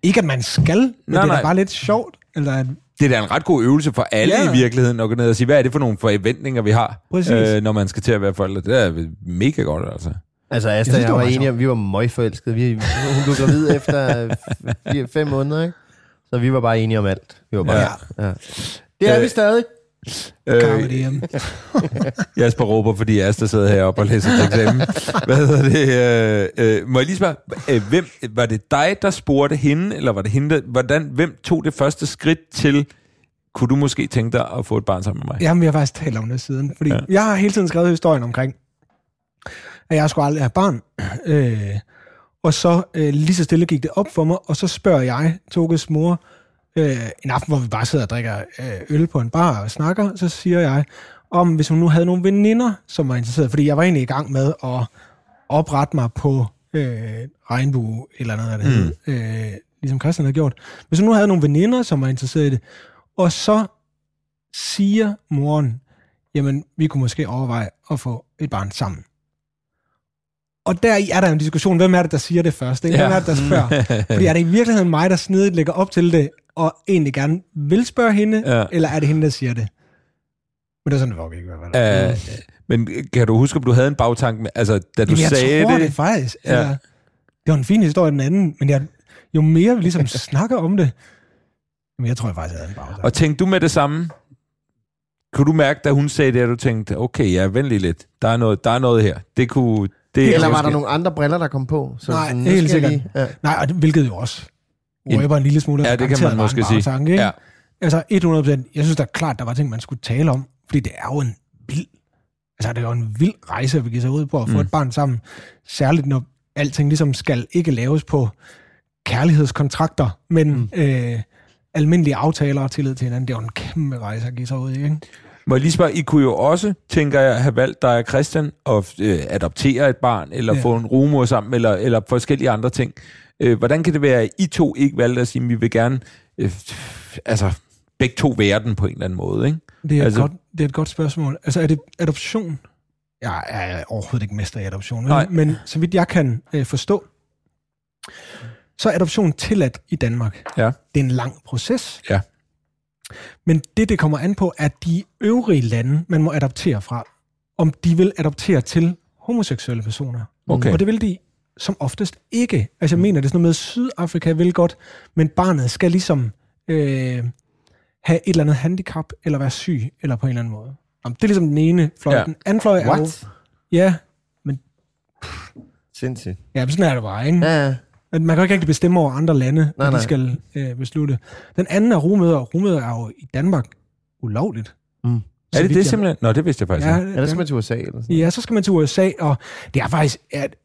Ikke at man skal, men Nej, det er nej. bare lidt sjovt. Eller, at- det er da en ret god øvelse for alle ja. I virkeligheden, at gå ned og sige, hvad er det for nogle forventninger, vi har, øh, når man skal til at være forældre. Det er mega godt, altså. Altså, Asta Jeg og synes, jeg, var var enige om, vi var møgforelskede. Vi, hun blev gravid efter fire, fem måneder, ikke? Så vi var bare enige om alt. Vi var bare, Ja. ja. Det er Øh, vi stadig. Øh, diem. Jasper råber, fordi Asta sidder heroppe og læser til eksamen. Hvad hedder det? Øh, øh, må jeg lige spørge, øh, hvem, var det dig, der spurgte hende, eller var det hende, der, hvordan, hvem tog det første skridt til, kunne du måske tænke dig at få et barn sammen med mig? Jamen, vi har faktisk talt om det siden. Fordi ja. jeg har hele tiden skrevet historien omkring, at jeg skulle aldrig have barn. Øh, og så øh, lige så stille gik det op for mig, og så spørger jeg Toges mor, øh, en aften, hvor vi bare sidder og drikker øh, øl på en bar og snakker, så siger jeg, om hvis hun nu havde nogle veninder, som var interesseret, fordi jeg var egentlig i gang med at oprette mig på øh, regnbue, eller noget af det mm. øh, ligesom Christian havde gjort. Hvis hun nu havde nogle veninder, som var interesseret i det, og så siger moren, jamen, vi kunne måske overveje at få et barn sammen. Og der er der en diskussion, hvem er det, der siger det først? Ikke? Hvem Ja. er det, der spørger? Fordi er det i virkeligheden mig, der snedigt lægger op til det, og egentlig gerne vil spørge hende, Ja. eller er det hende, der siger det? Men det er sådan, det var ikke hvert fald. Øh, men kan du huske, om du havde en bagtank med, altså, da du Jamen, jeg sagde tror det? det, faktisk. Ja. Ja. det var en fin historie, den anden, men jeg, jo mere vi ligesom snakker om det, men jeg tror jeg faktisk, jeg havde en pause. Og tænkte du med det samme? Kunne du mærke, da hun sagde det, at du tænkte, okay, ja, vent lige lidt. Der er noget, der er noget her. Det kunne... Det Eller var der nogle andre briller, der kom på? Så Nej, sådan, helt sikkert. Lige, ja. Nej, og det, hvilket jo også røber en lille smule. Ja, det kan man måske sige. ikke? Ja. Altså 100 Jeg synes da klart, der var ting, man skulle tale om. Fordi det er jo en vild... Altså, det er jo en vild rejse, at vi giver sig ud på at få Mm. et barn sammen. Særligt, når alting ligesom skal ikke laves på kærlighedskontrakter, men mm. øh, almindelige aftaler og tillid til hinanden. Det er jo en kæmpe rejse at give sig ud i, ikke? Må jeg lige spørge, I kunne jo også, tænker jeg, have valgt dig, Christian, at øh, adoptere et barn, eller ja. Få en rumor sammen, eller, eller forskellige andre ting. Øh, hvordan kan det være, at I to ikke valgte at sige, at vi vil gerne, øh, altså, begge to være den på en eller anden måde, ikke? Det er, Altså- godt, det er et godt spørgsmål. Altså, er det adoption? Jeg er overhovedet ikke mester i adoption? Nej. men så vidt jeg kan øh, forstå, så er adoption tilladt i Danmark. Ja. Det er en lang proces. Ja. Men det, det kommer an på, er de øvrige lande, man må adoptere fra, om de vil adoptere til homoseksuelle personer. Okay. Og det vil de som oftest ikke. Altså jeg mener, det er sådan noget med, Sydafrika vil godt, men barnet skal ligesom øh, have et eller andet handicap, eller være syg, eller på en eller anden måde. Jamen, det er ligesom den ene fløj. Ja. Den anden fløj er jo... What? Ja, Sindssygt. ja, men sådan er det bare, ikke? Ja, ja. Men Man kan jo ikke rigtig bestemme over andre lande, nej, når nej. de skal øh, beslutte. Den anden er rumøder, og rumøder er jo i Danmark ulovligt. Mm. Så Er det det jeg- simpelthen? Nå, det vidste jeg faktisk Ja, ikke. Ellers skal man til USA eller sådan Ja, så skal man til USA, og det er faktisk, at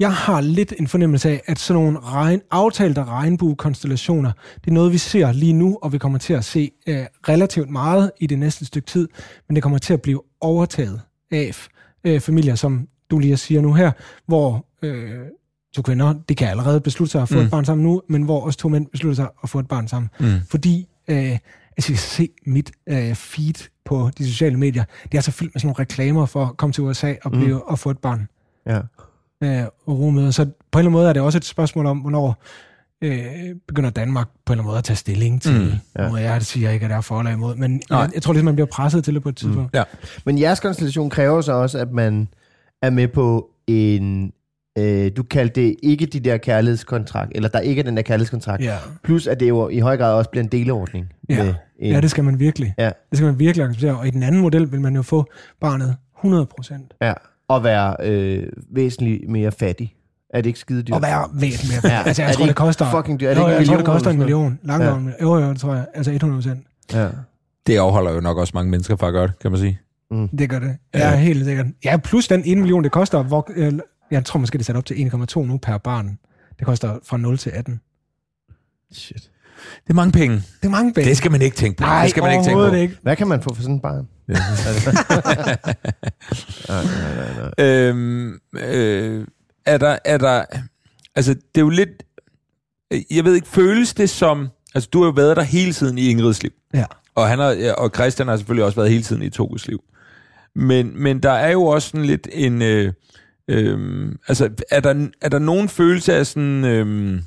jeg har lidt en fornemmelse af, at sådan nogle regn, aftalte regnbuekonstellationer, det er noget, vi ser lige nu, og vi kommer til at se øh, relativt meget i det næste stykke tid, men det kommer til at blive overtaget af øh, familier, som du lige siger nu her, hvor øh, to kvinder, det kan allerede beslutte sig at få Mm. mm. et barn sammen nu, men hvor også to mænd beslutter sig at få et barn sammen. Mm. Fordi, øh, altså jeg kan se mit øh, feed på de sociale medier, det er så fyldt med sådan nogle reklamer for at komme til USA og, blive, mm. og få et barn Ja. øh, og rummet. Så på en eller anden måde er det også et spørgsmål om, hvornår øh, begynder Danmark på en eller anden måde at tage stilling til. Mm, Mm, ja. ja. Jeg siger ikke, at der er for eller imod, men Nej. jeg, jeg tror ligesom, man bliver presset til det på et tidspunkt. Ja. Men jeres konstellation kræver så også, at man er med på en... Øh, du kaldte det ikke de der kærlighedskontrakt, eller der ikke er den der kærlighedskontrakt. Ja. Plus at det jo i høj grad også bliver en deleordning. Ja. Med en, ja, det skal man virkelig. Ja. Det skal man virkelig acceptere. Og i den anden model vil man jo få barnet 100 procent. ja. Og være øh, væsentligt mere fattig. Er det ikke skide dyrt? Og være væsentligt mere. Ja. Altså, Er jeg det tror, det ikke koster... fucking dyrt? Er det jo, ikke en jeg tror, det million koster en million. Langt Ja. om Jo, jo, det tror jeg. Altså 100 procent. Ja. Det afholder jo nok også mange mennesker fra at gøre det, kan man sige. Det gør det. Ja. Ja, helt sikkert. Ja, plus den 1 million, det koster... Hvor, øh, jeg tror måske, det er sat op til 1,2 nu per barn. Det koster fra 0 til 18. Shit. Det er mange penge. Det er mange penge. Det skal man ikke tænke på. Nej, det skal man ikke tænke på. ikke. Hvad kan man få for sådan et barn? Ja. Nej, nej, nej, nej. øhm, øh, er der, er der, altså det er jo lidt, jeg ved ikke, føles det som, altså du har jo været der hele tiden i Ingrids liv, Ja. og, han har, og Christian har selvfølgelig også været hele tiden i Togos liv. Men, men der er jo også sådan lidt en, øh, øh, altså er der, er der nogen følelse af sådan, øh,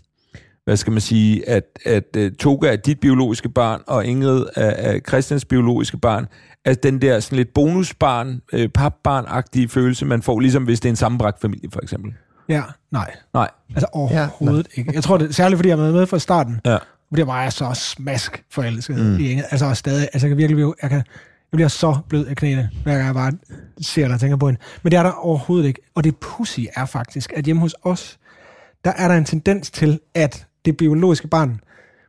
hvad skal man sige, at, at uh, Toga er dit biologiske barn, og Ingrid er, er Christians biologiske barn, at den der sådan lidt bonusbarn, øh, papbarn-agtige følelse, man får, ligesom hvis det er en sammenbragt familie, for eksempel. Ja, nej. Nej. Altså overhovedet ja, ikke. Jeg tror det, særligt fordi jeg har været med fra starten, Ja. fordi jeg bare er så smask forelsket mm. i Inge. Altså stadig, altså jeg kan virkelig, blive- jeg, kan, jeg bliver så blød af knæene, hver gang jeg bare ser eller tænker på hende. Men det er der overhovedet ikke. Og det pussy er faktisk, at hjemme hos os, der er der en tendens til, at det biologiske barn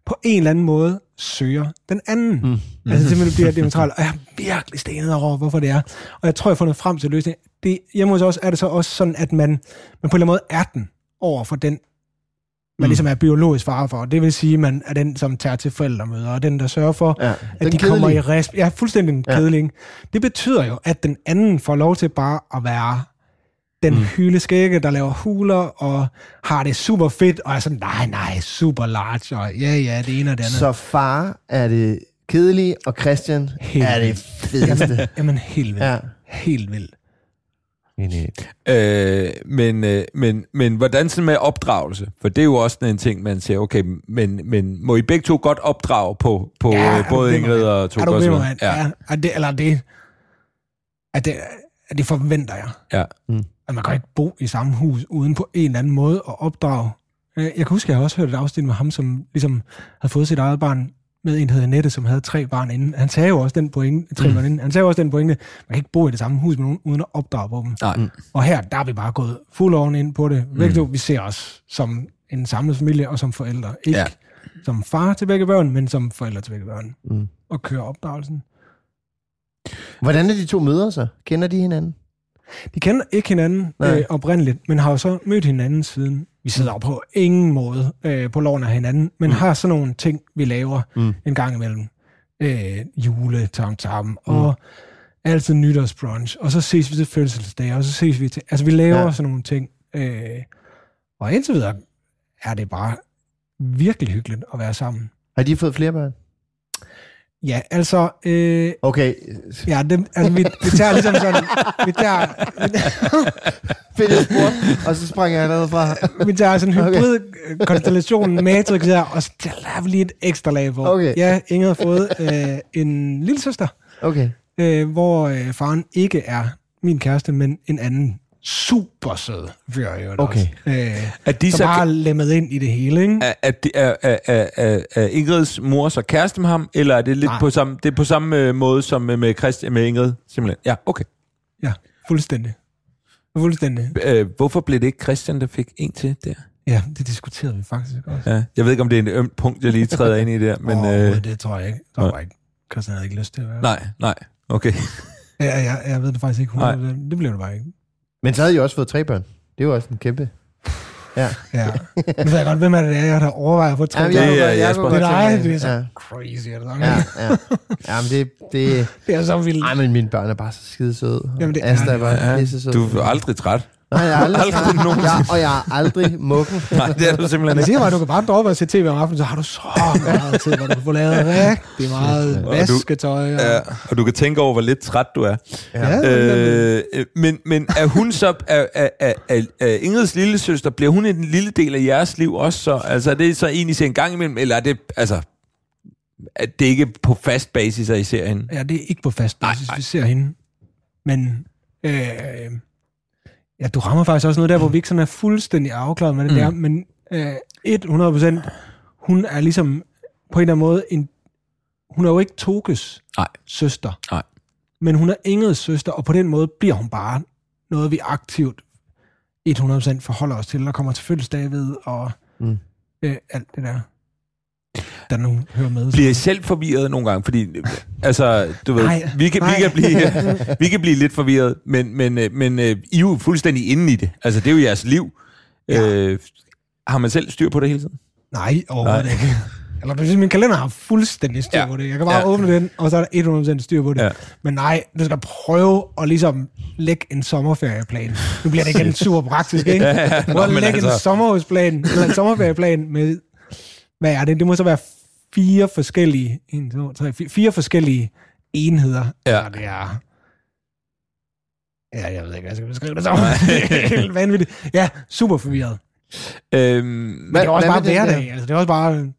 på en eller anden måde søger den anden. Mm. Altså simpelthen bliver diametralt. Og jeg har virkelig stenet over, hvorfor det er. Og jeg tror, jeg har fundet frem til løsning. Det, hjemme hos os er det så også sådan, at man, man på en eller anden måde er den over for den, man mm. ligesom er biologisk far for. Det vil sige, at man er den, som tager til forældremøder, og den, der sørger for, Ja, at de kommer i resp. Ja, fuldstændig en Ja. kedelig. Det betyder jo, at den anden får lov til bare at være den mm. hyleskægge, der laver huler, og har det super fedt, og er sådan, nej, nej, super large, og ja, ja, det ene og det andet. Så far er det kedelige, og Christian Helt er det fedeste. Jamen, helt vildt. Ja. Helt vildt. Øh, men, øh, men, men hvordan sådan med opdragelse? For det er jo også sådan en ting, man siger, okay, men, men må I begge to godt opdrage på, på Ja, ja, er du både Ingrid og Er Toga? du mig, videre? mand? Ja. Er det, eller det, er det, er det forventer jeg. Ja. At man kan ikke bo i samme hus, uden på en eller anden måde at opdrage. Øh, Jeg kan huske, at jeg har også hørt et afsnit med ham, som ligesom havde fået sit eget barn med en, der hedder Nette, som havde tre barn inden. Han sagde jo også den pointe, tre mm. inden. Han sagde også den pointe, man kan ikke bo i det samme hus med nogen, uden at opdrage på dem. Nej. Og her, der er vi bare gået fuld oven ind på det. Begge to, vi ser os som en samlet familie og som forældre. Ikke Ja. som far til begge børn, men som forældre til begge børn. Mm. Og kører opdragelsen. Hvordan er de to mødre så? Kender de hinanden? De kender ikke hinanden Nej. øh, oprindeligt, men har jo så mødt hinanden siden. Vi sidder på ingen måde øh, på loven af hinanden, men mm. har sådan nogle ting, vi laver Mm. mm. en gang imellem. Øh, jule, tam tam, og altid nytårsbrunch, og så ses vi til fødselsdag, og så ses vi til... Altså, vi laver ja. sådan nogle ting. Øh, og indtil videre er det bare virkelig hyggeligt at være sammen. Har de fået flere børn? Ja, altså... Øh, Okay, Ja, det, altså, vi, vi tager ligesom sådan... Vi tager, Find et spor, og så sprang jeg ned fra. Vi tager sådan en Okay. hybrid-konstellation Matrix her, og så laver vi lige et ekstra lag på. Okay. Ja, Inger har fået øh, en lille søster, Okay. øh, hvor øh, faren ikke er min kæreste, men en anden super sød fyr. øvrigt Okay. Også. Øh, Er de så så... bare lemmet ind i det hele, ikke? Er, er, det- er, er, er, er, er Ingrids mor så kæreste med ham, eller er det lidt Nej. på samme, det er på samme øh, måde som med, med, Christian, med Ingrid? Simpelthen. Ja, okay. Ja, fuldstændig. Fuldstændig. Øh, hvorfor blev det ikke Christian, der fik en til der? Ja, det diskuterede vi faktisk også. Ja. Jeg ved ikke, om det er en ømt punkt, jeg lige træder ind i der, men... Åh, øh, det tror jeg ikke. Det tror jeg ikke. Christian havde ikke lyst til at være. nej, nej. Okay. Ja, ja, jeg ved det faktisk ikke. Nej. 100%. Det blev det bare ikke. Men så havde I også fået tre børn. Det var også en kæmpe... Ja. Ja. Nu ved jeg godt, hvem er det, der er, jeg der overvejer på tre. Jamen, Det er Jasper. det er dig, det er så Ja, crazy. Er det sådan? ja, ja. Jamen, det, det... Det er så vildt. Ej, men mine børn er bare så skide søde. Jamen, det Asta er bare Ja, pisse sød. du er aldrig træt. Nej, jeg er aldrig, aldrig nogensinde. jeg, og jeg er aldrig mukken. Nej, det er du simpelthen Jeg ikke. siger bare, at du kan bare droppe og se tv om aftenen, så har du så meget tid, hvor du kan få lavet rigtig meget vasketøj. Og... Ja, og du kan tænke over, hvor lidt træt du er. Ja, Øh, men, men er hun så, er, er, er, er, er Ingrids lille søster, bliver hun en lille del af jeres liv også så? Altså er det så en, I ser en gang imellem, eller er det, altså, er det ikke på fast basis, at I ser hende? ja, det er ikke på fast Nej, basis, nej. vi ser hende. Men øh, ja, du rammer faktisk også noget der, hvor vi ikke sådan er fuldstændig afklaret med det Mm. der, men øh, 100% hun er ligesom på en eller anden måde en, hun er jo ikke Tokes Nej. søster. Nej. Men hun er Ingrids søster, og på den måde bliver hun bare noget, vi aktivt 100% forholder os til, og kommer til fødselsdag ved, og Mm. øh, alt det der, der nu hører med. Bliver I selv forvirret nogle gange? Fordi, altså, du ved, Nej, vi, kan, vi, nej. kan blive, vi kan blive lidt forvirret, men, men, øh, men øh, I er jo fuldstændig inde i det. Altså, det er jo jeres liv. Ja. Øh, har man selv styr på det hele tiden? Nej, overhovedet Nej. ikke. Eller sige, min kalender har fuldstændig styr Ja. på det. Jeg kan bare Ja. åbne den, og så er der 100% styr på det. Ja. Men nej, du skal prøve at ligesom lægge en sommerferieplan. Nu bliver det igen super praktisk, ikke? Ja, ja. Prøv at lægge altså- en sommerhusplan, eller en sommerferieplan med, hvad er det? Det må så være fire forskellige, en, to, tre, fire, fire forskellige enheder. Ja. Og det er... Ja, jeg ved ikke, hvad jeg skal beskrive det som. Det er Helt vanvittigt. Ja, super forvirret. Øhm, Men det er også hvad bare hverdag. Altså, det er også bare...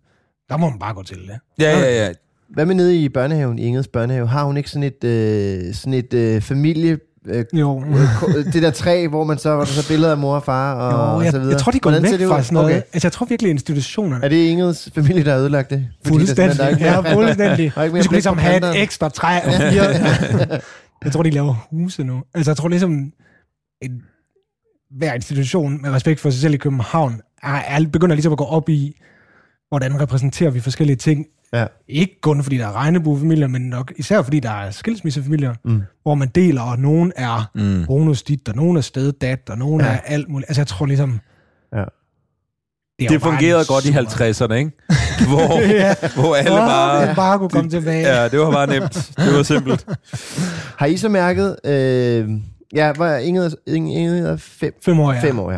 Der må man bare gå til det. ja, ja, ja. Hvad med nede i børnehaven, i Ingrids børnehave? Har hun ikke sådan et, øh, sådan et øh, familie... Øh, Jo. øh, ko- det der træ, hvor man så, hvor der så er billeder af mor og far og, Jo, og jeg, så videre. jeg tror, de går Hvordan væk fra sådan noget. Okay. Altså, jeg tror virkelig, institutionerne Er det Ingrids familie, der har ødelagt det? Der Fuldstændig. der er ikke ja, fuldstændig. Der er Vi skulle ligesom have et ekstra træ og fire. jeg tror, de laver huse nu. Altså, jeg tror ligesom, en, hver institution med respekt for sig selv i København, er, er begynder ligesom at gå op i, hvordan repræsenterer vi forskellige ting. Ja. Ikke kun fordi der er regnebue-familier, men nok især fordi der er skilsmissefamilier, Mm. hvor man deler, og nogen er Mm. bonus dit, og nogen er stedet og nogen Ja. er alt muligt. Altså, jeg tror ligesom... Ja. Det bare fungerede godt i super- 50'erne, ikke? Hvor, ja. hvor alle bare... det bare kunne komme tilbage. Ja, det var bare nemt. Det var simpelt. Har I så mærket... Øh, ja, hvor er Ingrid, Ingrid er fem, Fem år, ja. fem år, ja.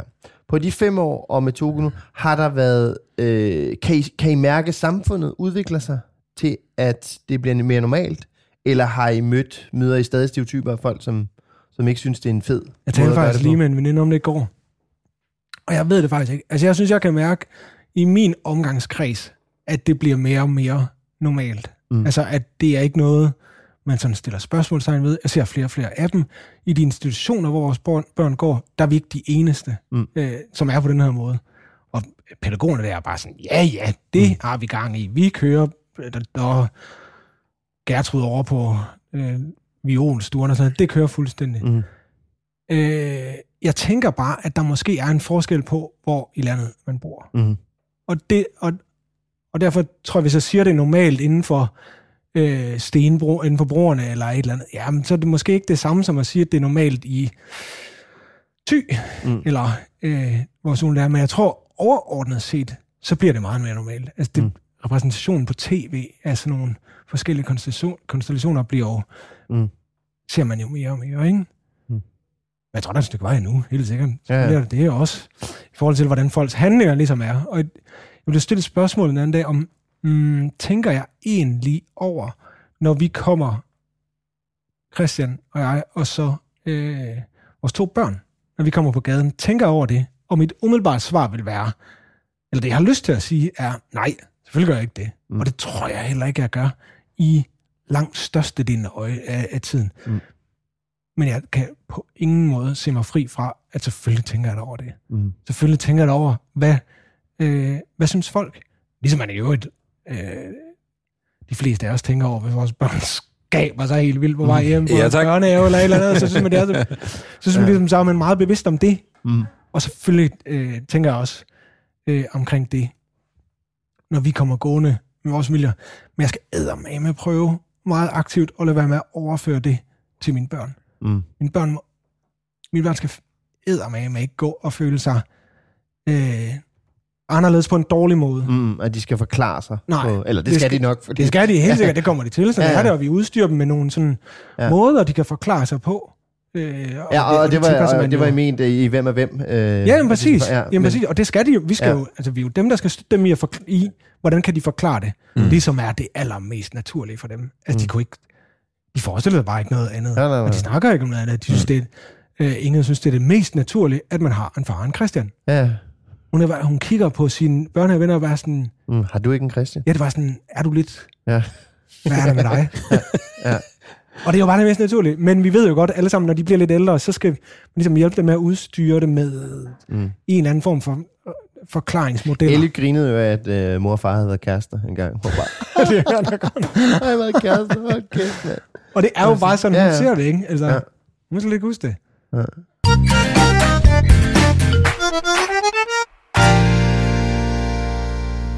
På de fem år og med Togo nu, har der været... Øh, kan, I, kan I mærke, at samfundet udvikler sig til, at det bliver mere normalt? Eller har I mødt, møder I stadig stereotyper af folk, som, som ikke synes, det er en fed Jeg talte faktisk lige med en veninde om det i går. Og jeg ved det faktisk ikke. Altså, jeg synes, jeg kan mærke i min omgangskreds, at det bliver mere og mere normalt. Mm. Altså, at det er ikke noget, man sådan stiller spørgsmålstegn ved. Jeg ser flere og flere af dem. I de institutioner, hvor vores børn, børn går, der er vi ikke de eneste, Mm. øh, som er på den her måde. Og pædagogerne der er bare sådan, ja, ja, det mm. har vi gang i. Vi kører, der, der Gertrud over på øh, violstuen og sådan. Det kører fuldstændig. Mm. Øh, jeg tænker bare, at der måske er en forskel på, hvor i landet man bor. Mm. Og, det, og, og derfor tror jeg, hvis jeg siger det normalt inden for øh, stenbro, inden for broerne eller et eller andet, jamen, så er det måske ikke det samme som at sige, at det er normalt i Thy, Mm. eller øh, hvor solen er. Men jeg tror overordnet set, så bliver det meget mere normalt. Altså det, Mm. repræsentationen på tv af sådan nogle forskellige konstellation, konstellationer bliver jo, Mm. ser man jo mere og mere, ikke? Mm. Jeg tror, der er et stykke vej endnu, helt sikkert. Ja, ja. Ja. Det er også i forhold til, hvordan folks handlinger ligesom er. Og jeg ville stille et spørgsmål den anden dag om, mm, tænker jeg egentlig over, når vi kommer, Christian og jeg, og så øh, vores to børn når vi kommer på gaden, tænker over det, og mit umiddelbare svar vil være, eller det jeg har lyst til at sige, er, nej, selvfølgelig gør jeg ikke det. Mm. Og det tror jeg heller ikke, jeg gør i langt størstedelen af, øje- af, tiden. Mm. Men jeg kan på ingen måde se mig fri fra, at selvfølgelig tænker jeg over det. Mm. Selvfølgelig tænker jeg over, hvad, øh, hvad synes folk? Ligesom man i øvrigt, øh, de fleste af os tænker over, hvad vores børn skaber sig helt vildt på vej hjem på Ja, ja, tak. børnehave eller et eller andet, så synes man, det er, så, så, synes man ligesom, så er man meget bevidst om det. Mm. Og selvfølgelig øh, tænker jeg også øh, omkring det, når vi kommer gående med vores familier. Men jeg skal eddermame prøve meget aktivt at lade være med at overføre det til mine børn. Mm. Mine børn, må- mine børn skal eddermame ikke gå og føle sig øh, anderledes på en dårlig måde. Mm. Mm, at de skal forklare sig. Nej, På, eller det, det skal, skal- de nok. Fordi, Det skal de helt sikkert, det kommer de til. Så Ja, ja, ja. ja. det, og vi udstyrer dem med nogle sådan Ja. ja. måder, de kan forklare sig på. Øh, Ja, og, det, var, tilpasser og man det var i ment øh, i hvem er hvem. Øh, Ja, jamen, præcis. Ja, Ja, jamen, præcis. Og det skal de jo. Vi, skal Ja. ja. jo, altså, vi er jo dem, der skal støtte dem i, at forkl- i hvordan kan de forklare det. Mm. Det, som er det allermest naturlige for dem. Altså, mm. de kunne ikke... De forestiller sig bare ikke noget andet. Nej, nej, nej. Og de snakker ikke om noget andet. De synes, det er, øh, Inge synes, det er det mest naturlige, at man har en far og en Christian. ja. Hun, er, hun kigger på sine børnevenner og bare sådan... Mm, har du ikke en Christian? Ja, det var sådan, er du lidt... Ja. Hvad er der med dig? ja. Og det er jo bare det mest naturlige. Men vi ved jo godt alle sammen, når de bliver lidt ældre, så skal vi ligesom hjælpe dem med at udstyre det med mm. en eller anden form for øh, forklaringsmodeller. Ellie grinede jo af, at øh, mor og far havde været kærester en gang. Hun bare, det er nok godt. har jeg været kærester? Hold kæft, mand. Og det er jo bare sådan, Ja, hun ja. ser det, ikke? Altså, Ja. ja. Hun skal ikke huske det.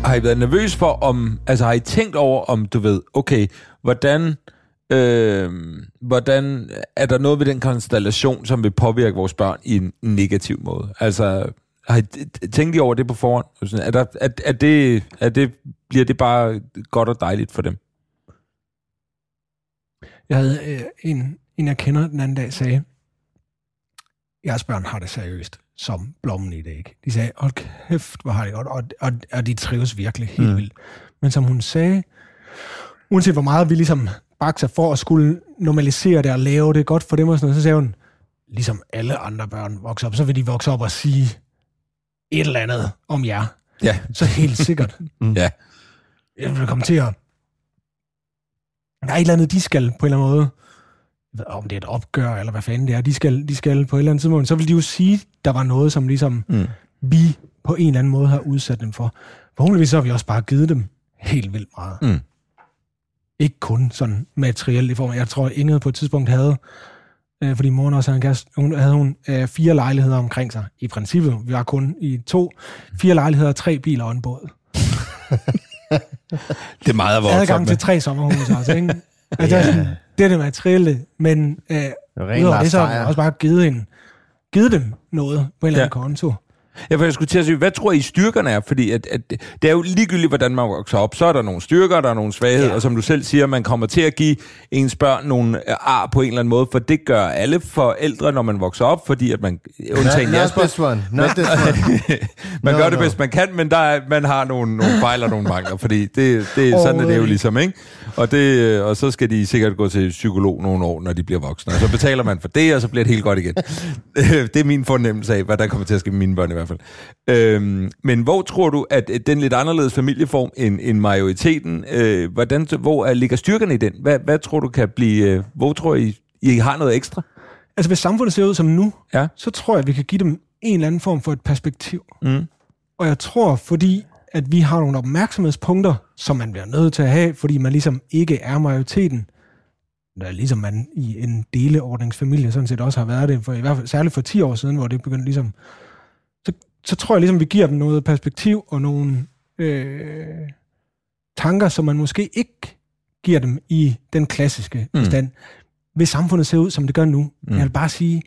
Har I været nervøs for, om... Altså, har I tænkt over, om du ved, okay, hvordan... Øh, hvordan er der noget ved den konstellation, som vil påvirke vores børn i en negativ måde? Altså, har I tænkt I over det på forhånd? Er, der, er, er, det, er det, bliver det bare godt og dejligt for dem? Jeg havde øh, en, en, jeg kender den anden dag, sagde, jeres børn har det seriøst, som blommen i det ikke. De sagde, hold kæft, hvor har de godt, og, og, og de trives virkelig helt mm. vildt. Men som hun sagde, uanset hvor meget vi ligesom sig for at skulle normalisere det og lave det godt for dem og sådan noget, så sagde hun, ligesom alle andre børn vokser op, så vil de vokse op og sige et eller andet om jer. Ja. Så helt sikkert. Ja. Jeg vil komme til at... Der er et eller andet, de skal på en eller anden måde. Ved, om det er et opgør, eller hvad fanden det er. De skal, de skal på et eller andet tidspunkt. Så vil de jo sige, der var noget, som ligesom Mm. vi på en eller anden måde har udsat dem for. Forhåbentligvis så har vi også bare givet dem helt vildt meget. Mm. Ikke kun sådan materielt i form af, jeg tror, Inge på et tidspunkt havde, øh, fordi moren også havde en kæreste, hun havde hun øh, fire lejligheder omkring sig. I princippet, vi var kun i to, fire lejligheder, tre biler og en båd. Det er meget at Adgang med. til tre sommerhuse, altså, ikke? Altså, Ja. yeah. det er det materielle, men øh, Det var ren udover det, så har også bare givet, en, givet dem noget på en eller anden Ja. konto. Ja, for jeg skulle til at sige, hvad tror I styrkerne er? Fordi at, at det er jo ligegyldigt, hvordan man vokser op. Så er der nogle styrker, der er nogle svagheder, ja. og som du selv siger, man kommer til at give ens børn nogle øh, ar på en eller anden måde, for det gør alle forældre, når man vokser op, fordi at man, undtagen Not Jasper, this one. Not this one. man No, gør det no. bedst man kan, men der er, man har nogle, nogle fejl og nogle mangler, fordi det, det, sådan er det jo ligesom, ikke? Og, det, øh, og så skal de sikkert gå til psykolog nogle år, når de bliver voksne, og så betaler man for det, og så bliver det helt godt igen. det er min fornemmelse af, hvad der kommer til at ske med mine børn i hvert fald. Øhm, men hvor tror du, at den lidt anderledes familieform end, end majoriteten, øh, hvordan, hvor er, ligger styrkerne i den? Hvad, hvad tror du kan blive, øh, hvor tror I, I har noget ekstra? Altså, hvis samfundet ser ud som nu, Ja. så tror jeg, at vi kan give dem en eller anden form for et perspektiv. Mm. Og jeg tror, fordi at vi har nogle opmærksomhedspunkter, som man bliver nødt til at have, fordi man ligesom ikke er majoriteten, der ligesom man i en deleordningsfamilie sådan set også har været det, for i hvert fald særligt for 10 år siden, hvor det begyndte ligesom, så, tror jeg ligesom, vi giver dem noget perspektiv og nogle øh, tanker, som man måske ikke giver dem i den klassiske mm. stand. Hvis samfundet ser ud, som det gør nu, mm. jeg vil bare sige,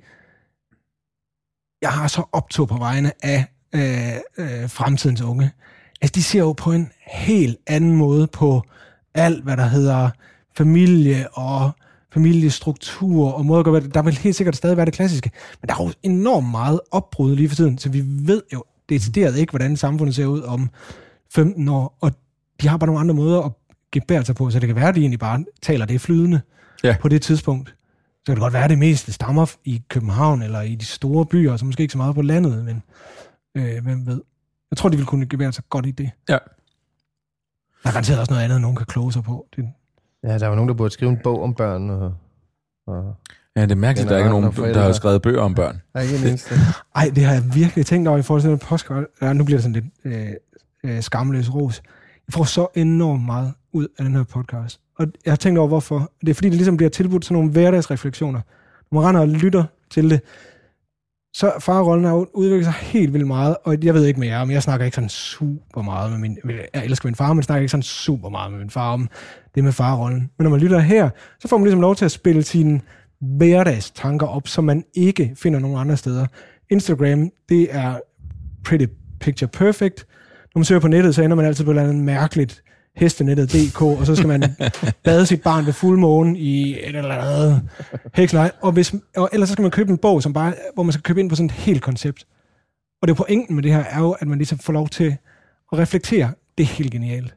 jeg har så optog på vegne af øh, øh, fremtidens unge. Altså, de ser jo på en helt anden måde på alt, hvad der hedder familie og familiestruktur og måde at gøre det. Der vil helt sikkert stadig være det klassiske. Men der er jo enormt meget opbrud lige for tiden, så vi ved jo decideret ikke, hvordan samfundet ser ud om 15 år, og de har bare nogle andre måder at gebære sig på, så det kan være, at de egentlig bare taler det flydende Ja. på det tidspunkt. Så kan det godt være, at det meste stammer i København eller i de store byer, så måske ikke så meget på landet, men øh, hvem ved. Jeg tror, de vil kunne gebære sig godt i det. Ja. Der er garanteret også noget andet, nogen kan kloge sig på. Det, Ja, der var nogen, der burde skrive en bog om børn. Og, og Ja, det er mærkeligt, at der ikke er Generelt, nogen, der har skrevet bøger om børn. der er ikke en eneste. ej, det har jeg virkelig tænkt over i forhold til den podcast. Ja, nu bliver det sådan lidt øh, øh, skamløs ros. Jeg får så enormt meget ud af den her podcast. Og jeg har tænkt over, hvorfor. Det er fordi, det ligesom bliver tilbudt sådan nogle hverdagsrefleksioner. Når man render og lytter til det, så farrollen har udviklet sig helt vildt meget, og jeg ved ikke mere om, jeg snakker ikke sådan super meget med min... Jeg elsker min far, men jeg snakker ikke sådan super meget med min far om det med farrollen. Men når man lytter her, så får man ligesom lov til at spille sine hverdagstanker op, som man ikke finder nogen andre steder. Instagram, det er pretty picture perfect. Når man søger på nettet, så ender man altid på et eller andet mærkeligt hestenettet.dk, og så skal man bade sit barn ved fuldmåne i et eller andet hekselej. Og, hvis, og ellers så skal man købe en bog, som bare, hvor man skal købe ind på sådan et helt koncept. Og det er pointen med det her, er jo, at man ligesom får lov til at reflektere. Det er helt genialt.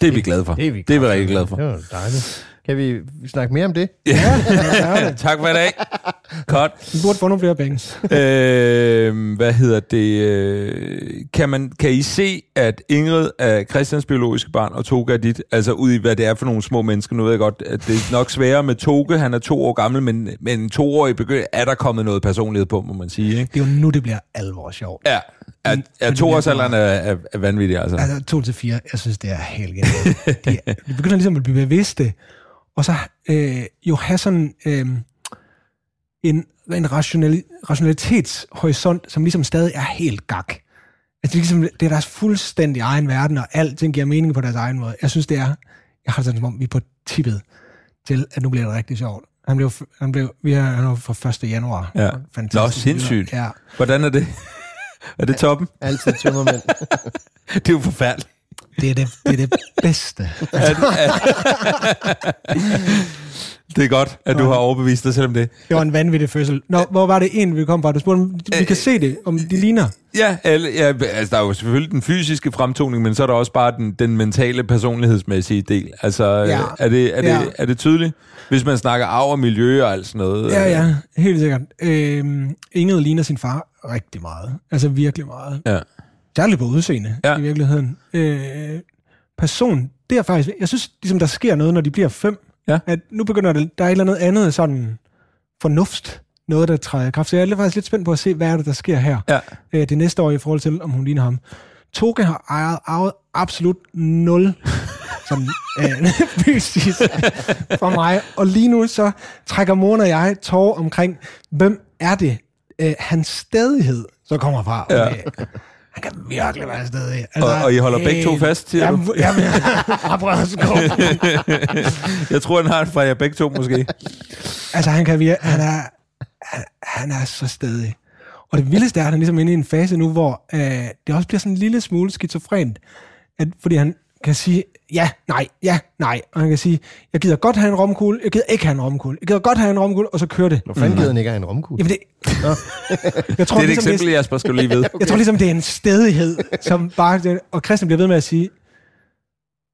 Det er vi glade for. Det er vi, det er vi rigtig glade for. Det var dejligt. Kan vi snakke mere om det? Ja. tak for i dag. Godt. Vi burde få nogle flere penge. øh, hvad hedder det? Øh, kan, man, kan I se, at Ingrid er Christians biologiske barn, og Toga er dit? Altså ud i, hvad det er for nogle små mennesker. Nu ved jeg godt, at det er nok sværere med Toge. Han er to år gammel, men, men en toårig begynder, er der kommet noget personlighed på, må man sige. Ikke? Det er jo nu, det bliver alvor sjovt. Ja, er, er toårsalderen er, er, er vanvittig, altså. Altså, to til fire, jeg synes, det er helt genialt. De, de begynder ligesom at blive bevidste, og så øh, jo have sådan øh, en, en rationali, rationalitetshorisont, som ligesom stadig er helt gak. Altså, det er, ligesom, det er deres fuldstændig egen verden, og alting giver mening på deres egen måde. Jeg synes, det er, jeg har det sådan, som om vi er på tippet til, at nu bliver det rigtig sjovt. Han blev, han blev, vi er, han er fra 1. januar. Ja. Fantastisk. Nå, sindssygt. Ja. Hvordan er det? Er det toppen? Altid tømmermænd. Det er jo forfærdeligt. Det er det, det, er det bedste. Det er godt, at du har overbevist dig selv om det. Det var en vanvittig fødsel. Nå, hvor var det en, vi kom fra? Du spurgte, om vi kan se det, om de ligner. Ja, alle, ja, altså der er jo selvfølgelig den fysiske fremtoning, men så er der også bare den, den mentale, personlighedsmæssige del. Altså, Ja. er, det, er, det, Ja. er det tydeligt? Hvis man snakker arv og miljø og alt sådan noget. Ja, øh, ja, helt sikkert. Øhm, Ingrid ligner sin far rigtig meget. Altså virkelig meget. ja. Særligt på udseende, Ja. i virkeligheden. Øh, person, det er faktisk... Jeg synes, ligesom, der sker noget, når de bliver fem. Ja. At nu begynder det, der er et eller andet andet sådan fornuft, noget, der træder i kraft. Så jeg er faktisk lidt spændt på at se, hvad er det, der sker her. Ja. øh, det næste år i forhold til, om hun ligner ham. Toge har ejet, ejet absolut nul sådan, øh, fysisk for mig. Og lige nu så trækker Mona og jeg tår omkring, hvem er det, øh, hans stedighed så kommer fra. Ja. Okay. Han kan virkelig være stedig. Og, og I holder begge to fast, siger Jamen, du? jamen, jeg at skubbe. Jeg tror, han har en fra jer begge to, måske. Altså, han kan virke, han er, han, han er så stedig. Og det vildeste er, at han er ligesom inde i en fase nu, hvor øh, det også bliver sådan en lille smule skizofrent. At, fordi han kan sige, ja, nej, ja, nej. Og han kan sige, jeg gider godt have en romkugle, jeg gider ikke have en romkugle, jeg gider godt have en romkugle, og så kører det. Hvor fanden gider han ikke have en romkugle? Jamen det, jeg tror, Det er et ligesom, eksempel, Jasper, skal du lige vide. jeg tror ligesom, det er en stedighed, som bare... Og Christian bliver ved med at sige,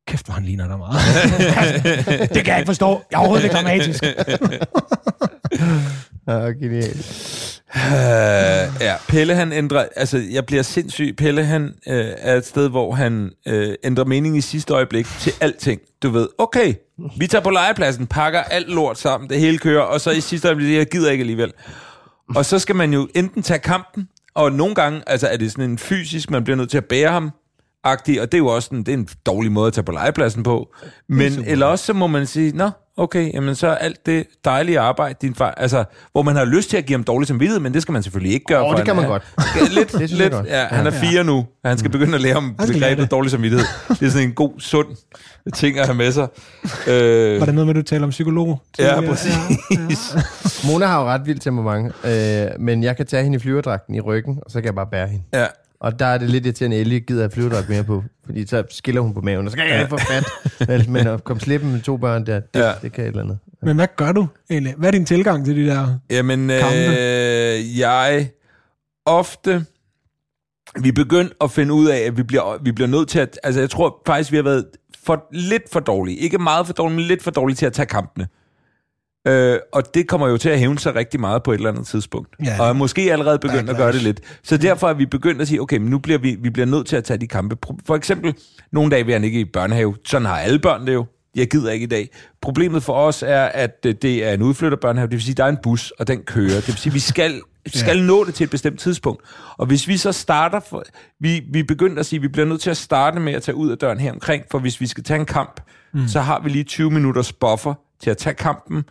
kæft, hvor han ligner dig meget. det kan jeg ikke forstå. Jeg er overhovedet ikke dramatisk. Ja, genialt. Uh, ja, Pelle han ændrer, altså jeg bliver sindssyg. Pelle han uh, er et sted, hvor han uh, ændrer mening i sidste øjeblik til alting. Du ved, okay, vi tager på legepladsen, pakker alt lort sammen, det hele kører, og så i sidste øjeblik, jeg gider ikke alligevel. Og så skal man jo enten tage kampen, og nogle gange altså, er det sådan en fysisk, man bliver nødt til at bære ham, agtig, og det er jo også en, det er en dårlig måde at tage på legepladsen på. Men eller også så må man sige, nå, okay, jamen så er alt det dejlige arbejde, din far, altså, hvor man har lyst til at give ham dårlig samvittighed, men det skal man selvfølgelig ikke gøre. Åh, for det kan han man er- godt. lidt, jeg lidt, godt. ja, han er fire nu, og han skal begynde at lære om Han begrebet det. dårlig samvittighed. Det er sådan en god, sund ting at have med sig. Øh, Var det noget med, at du taler om psykolog? ja, præcis. Mona har jo ret vildt temperament, øh, men jeg kan tage hende i flyverdragten i ryggen, og så kan jeg bare bære hende. Ja. Og der er det lidt irriterende, at Ellie gider have flyverdragt mere på, fordi så skiller hun på maven, og så kan jeg ikke få fat. Men, men at komme slippen med to børn der, det, Ja. ja. det kan et eller andet. Men hvad gør du egentlig? Hvad er din tilgang til de der... Jamen, Kampe. øh, jeg ofte... Vi er begyndt at finde ud af, at vi bliver, vi bliver nødt til at... Altså, jeg tror faktisk, vi har været for, lidt for dårlige. Ikke meget for dårlige, men lidt for dårlige til at tage kampene. Øh, og det kommer jo til at hævne sig rigtig meget på et eller andet tidspunkt. Ja. Og er måske allerede begyndt at gøre det lidt. Så derfor er vi begyndt at sige, okay, men nu bliver vi, vi bliver nødt til at tage de kampe. For eksempel, nogle dage vil han ikke i børnehave. Sådan har alle børn det jo. Jeg gider ikke i dag. Problemet for os er, at øh, det er en udflytterbørnehave. Det vil sige, at der er en bus, og den kører. Det vil sige, at vi skal, skal nå det til et bestemt tidspunkt. Og hvis vi så starter... For, vi, vi begynder at sige, at vi bliver nødt til at starte med at tage ud af døren her omkring, for hvis vi skal tage en kamp, mm. så har vi lige 20 minutters buffer til at tage kampen,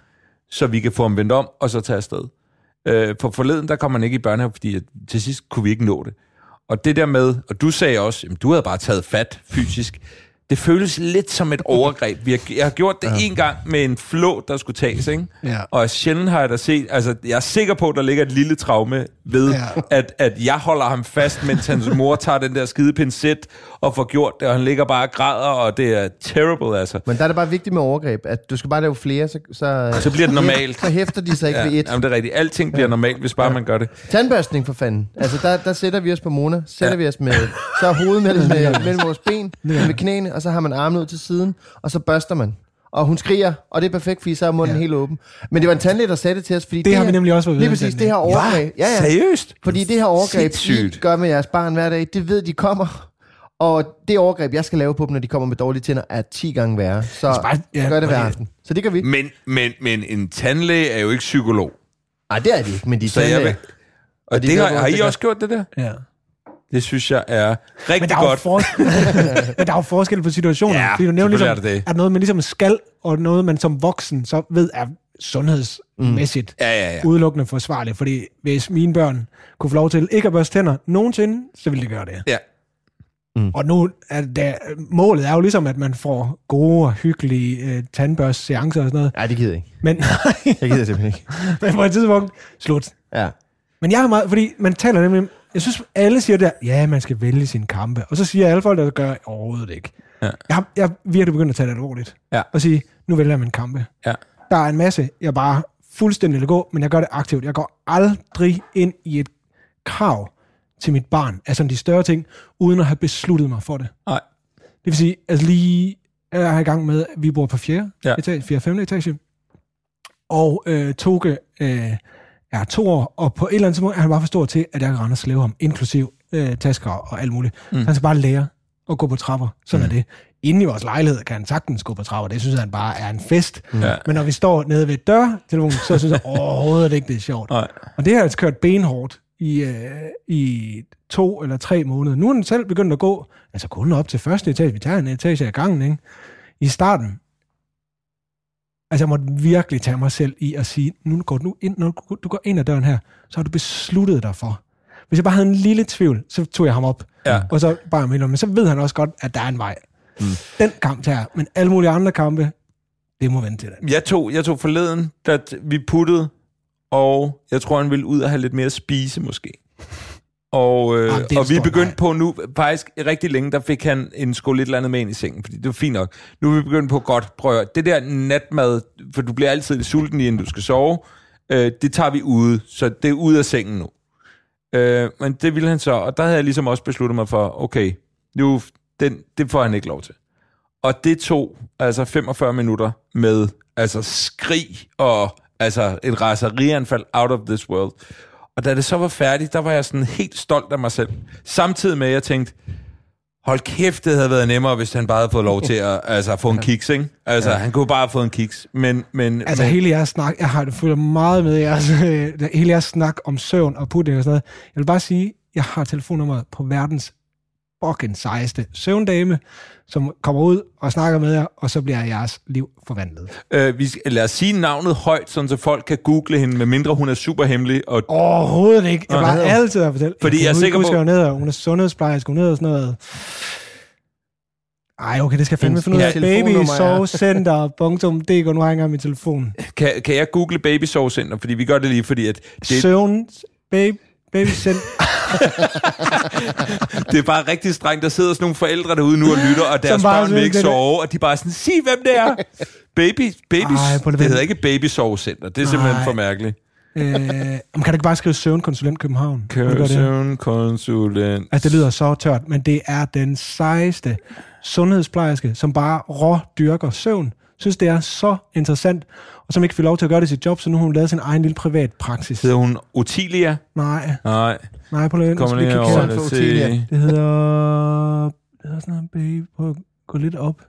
så vi kan få ham vendt om, og så tage afsted. Øh, for forleden, der kom man ikke i børnehave, fordi at til sidst kunne vi ikke nå det. Og det der med, og du sagde også, at du havde bare taget fat fysisk, det føles lidt som et overgreb. Vi har, jeg har gjort det en gang med en flå, der skulle tages, ikke? Ja. Og sjældent har jeg da set, altså jeg er sikker på, at der ligger et lille traume ved, Ja. ja. at, at jeg holder ham fast, mens hans mor tager den der skide pincet og får gjort det, og han ligger bare og græder, og det er terrible, altså. Men der er det bare vigtigt med overgreb, at du skal bare lave flere, så, så, Så bliver det normalt. så hæfter de sig ikke Ja, ved et. jamen, det er rigtigt. Alting bliver normalt, hvis bare man gør det. Tandbørstning for fanden. Altså, der, der sætter vi os på Mona. Sætter ja. vi os med, så er hovedet mellem, mellem vores ben, med knæene, og så har man armen ud til siden, og så børster man. Og hun skriger, og det er perfekt, fordi så er munden ja. helt åben. Men det var en tandlæge, der sagde det til os, fordi Det har her, vi nemlig også været Lige præcis, det her overgreb. Ja, ja. Seriøst? Fordi det her overgreb, I Sindssygt. gør med jeres barn hver dag, det ved de kommer. Og det overgreb, jeg skal lave på dem, når de kommer med dårlige tænder, er 10 gange værre. Så bare- ja, gør det hver og aften. Så det gør vi. Men, men, men en tandlæge er jo ikke psykolog. Nej, det er de ikke, men de er Så jeg tandlæger. vil, og de det har, har I også gjort det der? Ja. Det synes jeg er Men rigtig der, er jo godt. for... men der er jo forskel på situationer. Ja, fordi du nævner ligesom, er der det. at noget, man ligesom skal, og noget, man som voksen så ved er sundhedsmæssigt Ja, ja, ja. udelukkende forsvarligt. Fordi hvis mine børn kunne få lov til ikke at børste tænder nogensinde, så ville de gøre det. Ja. Og nu er det, målet er jo ligesom, at man får gode og hyggelige øh, tandbørstseancer og sådan noget. Nej, det gider jeg ikke. Men, Jeg gider simpelthen ikke. men på et tidspunkt, slut. Ja. Men jeg er meget, fordi man taler nemlig, jeg synes, alle siger der, ja, man skal vælge sine kampe. Og så siger alle folk, der gør overhovedet ikke. Ja. Jeg, har, jeg er virkelig begyndt at tage det alvorligt. Ja. Og sige, nu vælger jeg min kampe. Ja. Der er en masse, jeg bare fuldstændig lader gå, men jeg gør det aktivt. Jeg går aldrig ind i et krav til mit barn, altså de større ting, uden at have besluttet mig for det. Nej. Det vil sige, altså lige jeg er i gang med, at vi bor på fjerde Ja. etage, fjerde, femte etage, og øh, Toge øh, er to år, og på et eller andet tidspunkt er han bare for stor til, at jeg kan rende og slæve ham, inklusiv øh, tasker og alt muligt. Mm. Han skal bare lære at gå på trapper. Sådan mm. er det. Inde i vores lejlighed kan han sagtens gå på trapper. Det synes han bare er en fest. Ja. Men når vi står nede ved dørtelefonen, så synes jeg overhovedet ikke, det er sjovt. Nej. Og det har altså kørt benhårdt i, øh, i to eller tre måneder. Nu er den selv begyndt at gå, altså kun op til første etage. Vi tager en etage ad gangen, ikke? I starten, altså jeg måtte virkelig tage mig selv i at sige, nu går du ind, når du- går ind ad døren her, så har du besluttet dig for. Hvis jeg bare havde en lille tvivl, så tog jeg ham op. Ja. Og så bare ind, men så ved han også godt, at der er en vej. Mm. Den kamp tager men alle mulige andre kampe, det må vente til det. Jeg tog, jeg tog forleden, da vi puttede, og jeg tror, han ville ud og have lidt mere at spise, måske. Og, øh, en og vi er begyndt nej. på nu, faktisk rigtig længe, der fik han en skål lidt eller andet med ind i sengen, fordi det var fint nok. Nu er vi begyndt på, godt, prøv at det der natmad, for du bliver altid lidt sulten, inden du skal sove, øh, det tager vi ude, så det er ude af sengen nu. Øh, men det ville han så, og der havde jeg ligesom også besluttet mig for, okay, nu, den, det får han ikke lov til. Og det tog altså 45 minutter med altså skrig og altså et raserianfald out of this world. Og da det så var færdigt, der var jeg sådan helt stolt af mig selv. Samtidig med, at jeg tænkte, hold kæft, det havde været nemmere, hvis han bare havde fået lov til at altså, få en kiks, ikke? Altså, ja. han kunne bare have fået en kiks. Men, men, Altså men hele jeres snak, jeg har det følger meget med jeres, hele jeres snak om søvn og pudding og sådan noget. Jeg vil bare sige, jeg har telefonnummeret på verdens fucking sejeste søvndame, som kommer ud og snakker med jer, og så bliver jeres liv forvandlet. øh, vi skal, lad os sige navnet højt, sådan så folk kan google hende, medmindre hun er super hemmelig. Og, Overhovedet ikke. Jeg hedder- altid at fortælle. Fordi jeg er kan sikker huske, på- Hun er, hun er sundhedsplejerske, hun hedder sådan noget... Ej, okay, det skal jeg fandme finde ud af. Babysovcenter.dk, nu har jeg engang min telefon. kan, kan jeg google Baby Soul Center? Fordi vi gør det lige, fordi at det, Søvn, baby, babysend. Det er bare rigtig strengt. Der sidder sådan nogle forældre derude nu og lytter, og deres bare børn vil ikke sove, og de bare sådan, sig hvem det er. Baby, baby, Ej, det, det hedder ikke Baby Sovecenter. Det er simpelthen Ej. for mærkeligt. øh, kan du ikke bare skrive søvnkonsulent København? Søvnkonsulent. Altså, det lyder så tørt, men det er den sejeste sundhedsplejerske, som bare rå dyrker søvn, synes, det er så interessant, og som ikke får lov til at gøre det i sit job, så nu har hun lavet sin egen lille privat praksis. Hedder hun Otilia? Nej, Nej, nej, på løn. kommer vi lige over det. Otilia. Det hedder... Det hedder sådan noget, baby. Prøv at gå lidt op.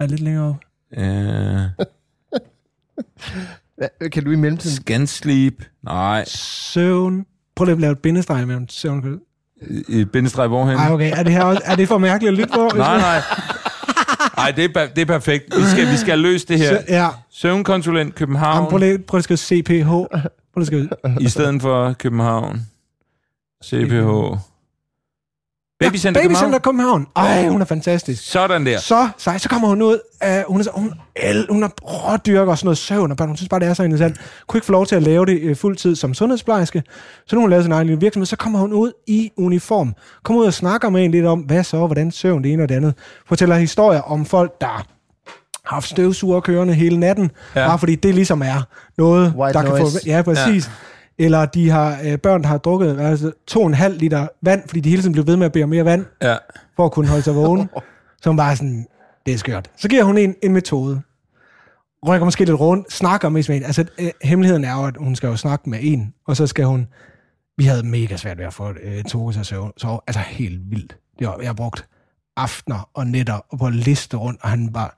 Ej, lidt længere op. Uh, Hvad- Kan du i mellemtiden... scan sleep? Nej. Søvn. Prøv lige at lave et bindestreg mellem søvn. I bindestreg hvorhen? Ej, okay. Er det, her også, er det for mærkeligt at lytte på? Nej, nej. Nej, det er, det er perfekt. Vi skal, vi skal løse det her. Så, ja. Søvnkonsulent Jamen, København prøv lige, prøv at skrive CPH. Prøv at skrive. i stedet for København. CPH. Babycenter Babycenter København. København. Ej, hun er fantastisk. Sådan der. Så, sej, så kommer hun ud af, hun er, så, hun, el, hun er rådyrker og sådan noget søvn, og børn. hun synes bare, det er så interessant. Kunne ikke få lov til at lave det øh, fuldtid som sundhedsplejerske, så nu har hun lavet sin egen lille virksomhed, så kommer hun ud i uniform, kommer ud og snakker med en lidt om, hvad så, hvordan søvn det ene og det andet. Fortæller historier om folk, der har haft støvsuger kørende hele natten, Ja. ja. bare fordi det ligesom er noget, White der kan noise. få... Ja, præcis. Ja. Eller de har øh, børn, der har drukket altså, to og en halv liter vand, fordi de hele tiden blev ved med at bede om mere vand Ja. for at kunne holde sig vågen. Så hun bare sådan, det er skørt. Så giver hun en, en metode. Rykker måske lidt rundt, snakker med en. Altså, øh, hemmeligheden er jo, at hun skal jo snakke med en, og så skal hun... Vi havde mega svært ved at få øh, Toge til at sove, sove. Altså helt vildt. Det var, jeg har brugt aftener og nætter og på at liste rundt, og han bare...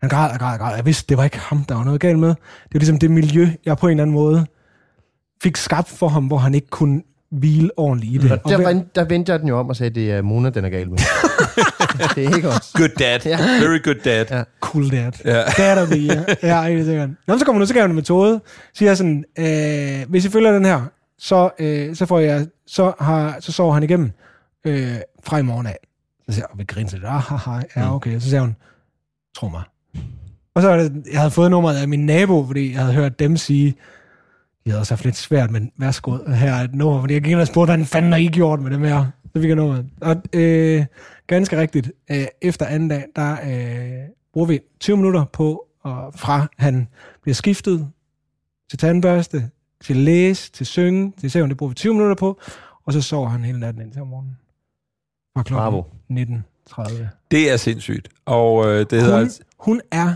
Han græd og græd og græd. Jeg vidste, det var ikke ham, der var noget galt med. Det var ligesom det miljø, jeg på en eller anden måde fik skabt for ham, hvor han ikke kunne hvile ordentligt i det. Og Der, hver- vend- der vendte jeg den jo om og sagde, at det er Mona, den er gal med. det er ikke os. Good dad. Ja. Very good dad. Ja. Cool dad. Ja. Dad of the year. Ja, helt sikkert. Nå, så kommer ud, så gav en metode. Siger sådan, øh, hvis I følger den her, så, øh, så, får jeg, så, har, så sover han igennem øh, fra i morgen af. Så siger jeg, og vi griner lidt, ah, haha, ja, okay. Så siger hun, tro mig. Og så var det, jeg havde fået nummeret af min nabo, fordi jeg havde hørt dem sige, de havde også haft lidt svært, men værsgo, her er et nummer, fordi jeg gik ind og spurgte, hvad fanden har I gjort med dem her? Så fik jeg nummeret. Og øh, ganske rigtigt, øh, efter anden dag, der øh, bruger vi 20 minutter på, og fra han bliver skiftet til tandbørste, til læse, til synge, til søvn, det bruger vi 20 minutter på, og så sover han hele natten indtil om morgenen. Fra klokken Bravo. 19.30. Det er sindssygt. Og øh, det hedder Hun, altså hun er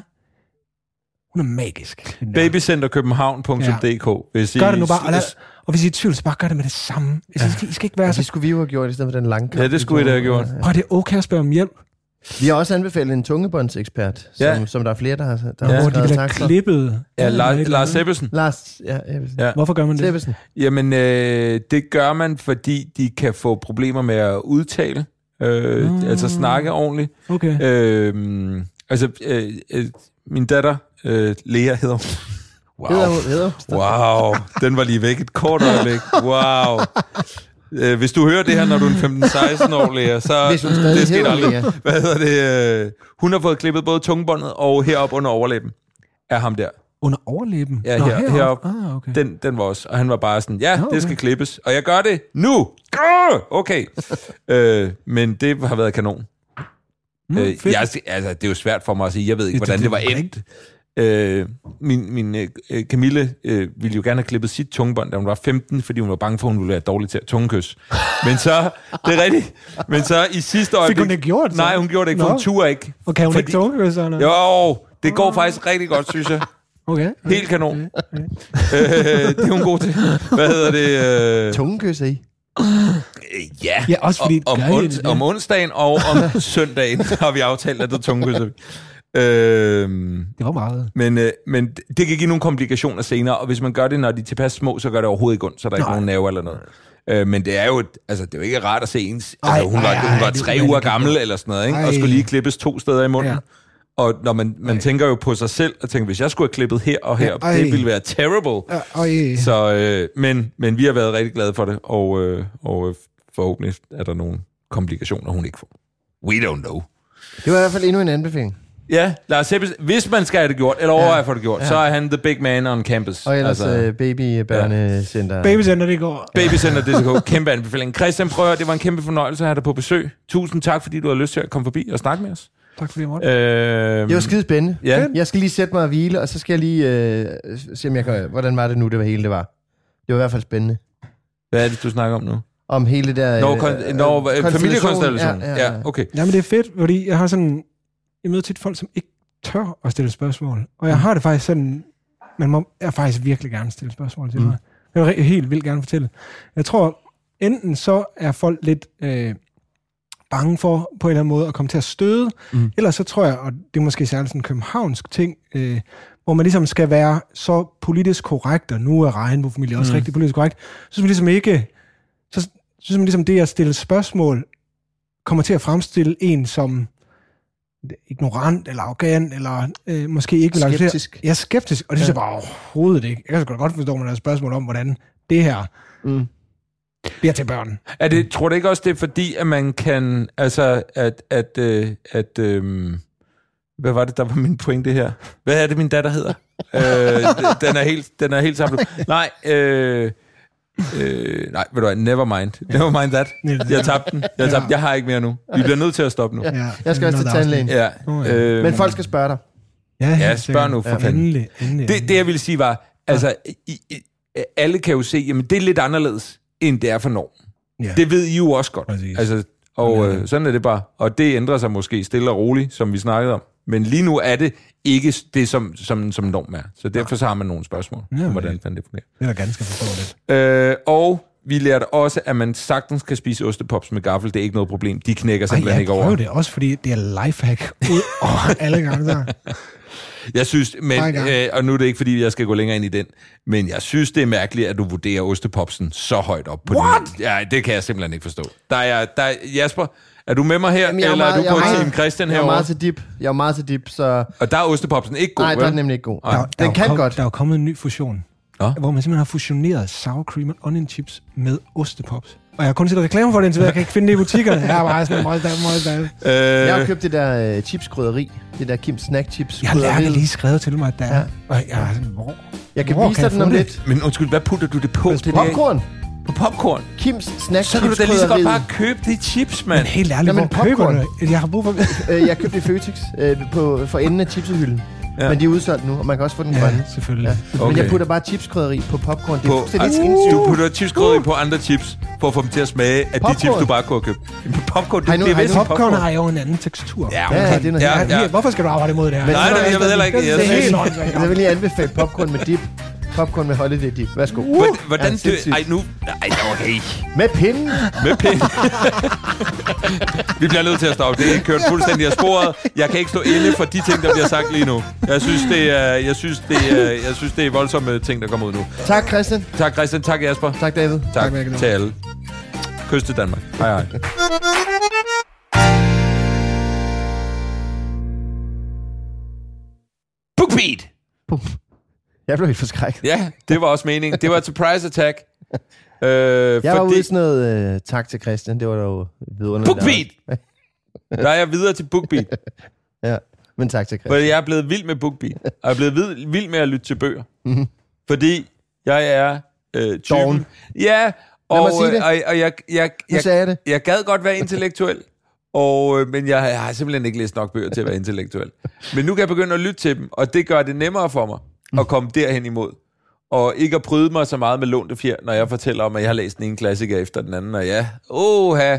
hun er magisk. babycenterkøbenhavn.dk. Hvis I, Gør det nu bare. Og, lad, og hvis I er i tvivl, så bare gør det med det samme. Jeg synes, I skal ikke være Ja, så... det skulle vi jo have gjort, i stedet for den lange kamp. Ja, det skulle I da have gjort. Prøv, det er okay at spørge om hjælp. Vi har også anbefalet en tungebåndsekspert, som, Ja. som der er flere, der har, der Ja. har Hvor de skrevet vil have tak for. klippet. Ja, Lars, Lars. Ebbesen. Lars, ja, Ebbesen. Ja. Hvorfor gør man det? Ebbesen. Jamen, øh, det gør man, fordi de kan få problemer med at udtale, øh, Mm. altså snakke ordentligt. Okay. Øh, altså, øh, øh, min datter, øh, Lea hedder hun. Wow. Hedder hun, hedder hun. Wow, den var lige væk et kort øjeblik. Wow. Øh, hvis du hører det her, når du er en 15-16 år, Lea, så Hvis hun stadig det hedder aldrig. Lea. Hvad hedder det? Øh, hun har fået klippet både tungebåndet og herop under overlæben af ham der. Under overlæben? Ja, Nå, her- heroppe. heroppe. Ah, okay. Den, den var også. Og han var bare sådan, ja, okay. det skal klippes. Og jeg gør det nu. Okay. øh, men det har været kanon. Mm, Øh, jeg, altså, det er jo svært for mig at sige. Jeg ved ikke, hvordan det- det var det er endt. Øh, min min øh, øh, Camille øh, ville jo gerne have klippet sit tungebånd, da hun var 15, fordi hun var bange for, at hun ville være dårlig til at tungekys. Men så, det er rigtigt, men så i sidste øjeblik... hun det gjort, så? Nej, hun gjorde det ikke, for Nå. hun turde ikke. Og kan hun fordi- ikke tunge sådan noget? Jo, det går faktisk rigtig godt, synes jeg. Okay. Helt kanon. øh, det er hun god til. Hvad hedder det? Øh, Tungekysser I. ja, Ja, også fordi- om, gør I om, det? om onsdagen og om søndagen har vi aftalt, at der tungekysser vi. Øhm, Det var meget. men, øh, men det kan give nogle komplikationer senere, og hvis man gør det, når de er tilpas små, så gør det overhovedet ikke ondt, så der er ikke nogen nerve eller noget. Øh, men det er jo et, altså, det er jo ikke rart at se ens... Ej, altså, hun, var, ej, ej, hun var det tre uger gammel eller sådan noget, ikke? og Ej. skulle lige klippes to steder i munden. Ja. Og når man, man tænker jo på sig selv, og tænker, hvis jeg skulle have klippet her og her, Ja, ej. det ville være terrible. I, Så, øh, men, men vi har været rigtig glade for det, og, øh, og øh, forhåbentlig er der nogle komplikationer, hun ikke får. We don't know. Det var i hvert fald endnu en anbefaling. Ja, Lars Ebbes, hvis man skal have det gjort, eller overveje at få det gjort, Ja. så er han the big man on campus. Og ellers altså, uh, babybørnecenter. Babycenter, det går. Babycenter.dk, kæmpe anbefaling. Christian, prøv at, det var en kæmpe fornøjelse at have dig på besøg. Tusind tak, fordi du har lyst til at komme forbi og snakke med os. Tak fordi jeg måtte. Øh, Det var skide spændende. Ja. Jeg skal lige sætte mig og hvile, og så skal jeg lige øh, se, om jeg kan, hvordan var det nu, det var hele det var. Det var i hvert fald spændende. Hvad er det, du snakker om nu? Om hele det der... Når, øh, kon- øh, når øh, konstellation. familiekonstellation. Ja, ja, ja. ja, okay. Jamen, det er fedt, fordi jeg har sådan... Jeg møder tit folk, som ikke tør at stille spørgsmål. Og jeg har det faktisk sådan, man må jeg faktisk virkelig gerne stille spørgsmål til mm. mig. Jeg vil helt vildt gerne fortælle. Jeg tror, enten så er folk lidt øh, bange for på en eller anden måde at komme til at støde, mm. eller så tror jeg, og det er måske særligt sådan en københavnsk ting, øh, hvor man ligesom skal være så politisk korrekt, og nu er regnbuefamilie også mm. rigtig politisk korrekt, så synes man ligesom ikke, så synes man ligesom det at stille spørgsmål, kommer til at fremstille en som ignorant, eller arrogant, eller øh, måske ikke vil Skeptisk. Ja, skeptisk, og det synes jeg bare overhovedet ikke. Jeg kan godt forstå, at man har spørgsmål om, hvordan det her Mm. bliver til børn. Er det, tror du ikke også, det er fordi, at man kan, altså, at, at, øh, at øh, hvad var det, der var min pointe her? Hvad er det, min datter hedder? øh, den, er helt, den er helt samlet. Nej, øh, øh, nej, ved du hvad, never mind. Never mind that. Jeg tabte den. Jeg, tabte. jeg har ikke mere nu. Vi bliver nødt til at stoppe nu. Ja. Jeg skal også til tandlægen. Ja. Ja. Øh, Men folk skal spørge dig. Ja, Ja, spørg nu for fanden. Endelig, endelig. Det, det jeg ville sige var, altså, i, i, alle kan jo se, jamen det er lidt anderledes, end det er for normen. Ja. Det ved I jo også godt. Præcis. Altså, og øh, sådan er det bare. Og det ændrer sig måske stille og roligt, som vi snakkede om. Men lige nu er det ikke det, som, som, som norm er. Så derfor så har man nogle spørgsmål Ja, om, hvordan det- fanden det fungerer. Det er da ganske forståeligt. Øh, og vi lærte også, at man sagtens kan spise ostepops med gaffel. Det er ikke noget problem. De knækker Ej, simpelthen jeg ikke over. prøver det også, fordi det er lifehack ud over alle gange. Der. Jeg synes, men, øh, og nu er det ikke, fordi jeg skal gå længere ind i den, men jeg synes, det er mærkeligt, at du vurderer ostepopsen så højt op. På What? Den. Ja, det kan jeg simpelthen ikke forstå. Der er, der er, Jasper, er du med mig her, Jamen, jeg er eller meget- er du på er meget- Team Christian Jeg er meget til dip. Jeg er meget til dip, så... Og der er ostepopsen ikke god, Nej, der vel? er den nemlig ikke god. Der, der, Den er jo kan kom, godt. Der er jo kommet en ny fusion, Nå. hvor man simpelthen har fusioneret sour cream and onion chips med ostepops. Og jeg har kun set reklame for det indtil videre. Jeg kan ikke finde det i butikkerne. Jeg er bare sådan meget, meget, meget, meget. Øh, Jeg har købt det der øh, chipskrydderi. Det der Kim Snack chips Jeg har lærket lige skrevet til mig, at der er. Ja. Og jeg er sådan, hvor? Jeg kan Hvor vise kan dig jeg den om det? lidt. Men undskyld, hvad putter du det på? Det der- Popcorn. På popcorn? Kims Snack Så kan du da lige så godt bare købe de chips, mand. Men helt ærligt, Jamen, hvor køber popcorn. du det? Jeg har brug for... Øh, jeg købte det i Føtex øh, på, for enden af chipsehylden. Ja. Men de er udsolgt nu, og man kan også få den grønne. Ja, selvfølgelig. Ja. Okay. Men jeg putter bare chipskrydderi på popcorn. Det er fuldstændig sindssygt. du putter chipskrydder på andre chips, for at få dem til at smage af de Popcorn. chips, du bare kunne have købt. Men popcorn, det, nu- det er vist nu- Popcorn har jo en anden tekstur. Ja, Ja, ja, det er noget ja, ja. Hvorfor skal du arbejde imod det her? Men- Nej, nej, jeg ved heller ikke. Jeg er åndssvagt. Jeg vil lige anbefale popcorn med dip. Popcorn med holiday dip. Værsgo. Hvordan, hvordan Ja, dø... Ej, nu... Ej, okay. Med pinden. Med pind. Vi bliver nødt til at stoppe. Det er kørt fuldstændig af sporet. Jeg kan ikke stå inde for de ting, der bliver sagt lige nu. Jeg synes, det er, jeg synes, det er, jeg synes, det er voldsomme ting, der kommer ud nu. Tak, Christian. Tak, Christian. Tak, Jasper. Tak, David. Tak, Tak, til alle. Kys til Danmark. Hej, hej. Bookbeat! Jeg blev helt forskrækket. Ja, det var også meningen. Det var et surprise attack. Øh, Jeg var ude i sådan noget, øh, tak til Christian, det var da jo vidunderligt. Bookbeat! Der er jeg videre til Bookbeat. Ja, men tak til For Christian. jeg er blevet vild med BookBeat. Og jeg er blevet vild, vild med at lytte til bøger. Mhm. Fordi jeg er øh, typen... Doven. Ja, og, det. og, og jeg, jeg, jeg, jeg det. jeg gad godt være intellektuel, og, øh, men jeg, jeg har simpelthen ikke læst nok bøger til at være intellektuel. Men nu kan jeg begynde at lytte til dem, og det gør det nemmere for mig. At komme derhen imod. Og ikke at bryde mig så meget med lånte fjer, når jeg fortæller om, at jeg har læst den ene klassiker efter den anden. Og ja, oha,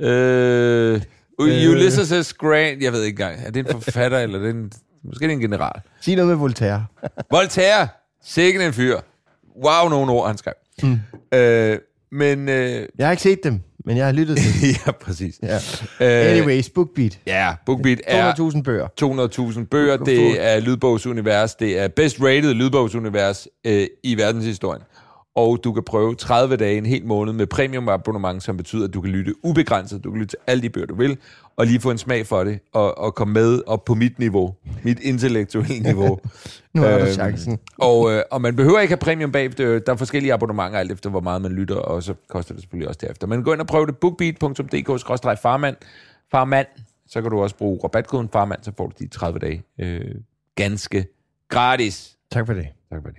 øh, Ulysses S. Grant, jeg ved ikke engang, er det en forfatter, eller er det en, måske er det en general? Sig noget med Voltaire. Voltaire, sikken en fyr. Wow, nogle ord, han skrev. Mm. Øh, men, øh, Jeg har ikke set dem, men jeg har lyttet til ja, præcis. Ja. Øh, Anyways, BookBeat. Ja, BookBeat er 200.000 bøger. 200.000 bøger. Det er lydbogsunivers. Det er best rated lydbogsunivers øh, i verdenshistorien. Og du kan prøve 30 dage, en hel måned med premium abonnement, som betyder, at du kan lytte ubegrænset. Du kan lytte til alle de bøger, du vil, og lige få en smag for det, og, og komme med op på mit niveau, mit intellektuelle niveau. Nu har du Øhm, chancen. Og, øh, og man behøver ikke have premium bag. Det- Der er forskellige abonnementer, alt efter hvor meget man lytter, og så koster det selvfølgelig også derefter. Men gå ind og prøv det. bookbeat.dk-farmand. Farmand. Så kan du også bruge rabatkoden farmand, så får du de 30 dage øh, ganske gratis. Tak for det. Tak for det.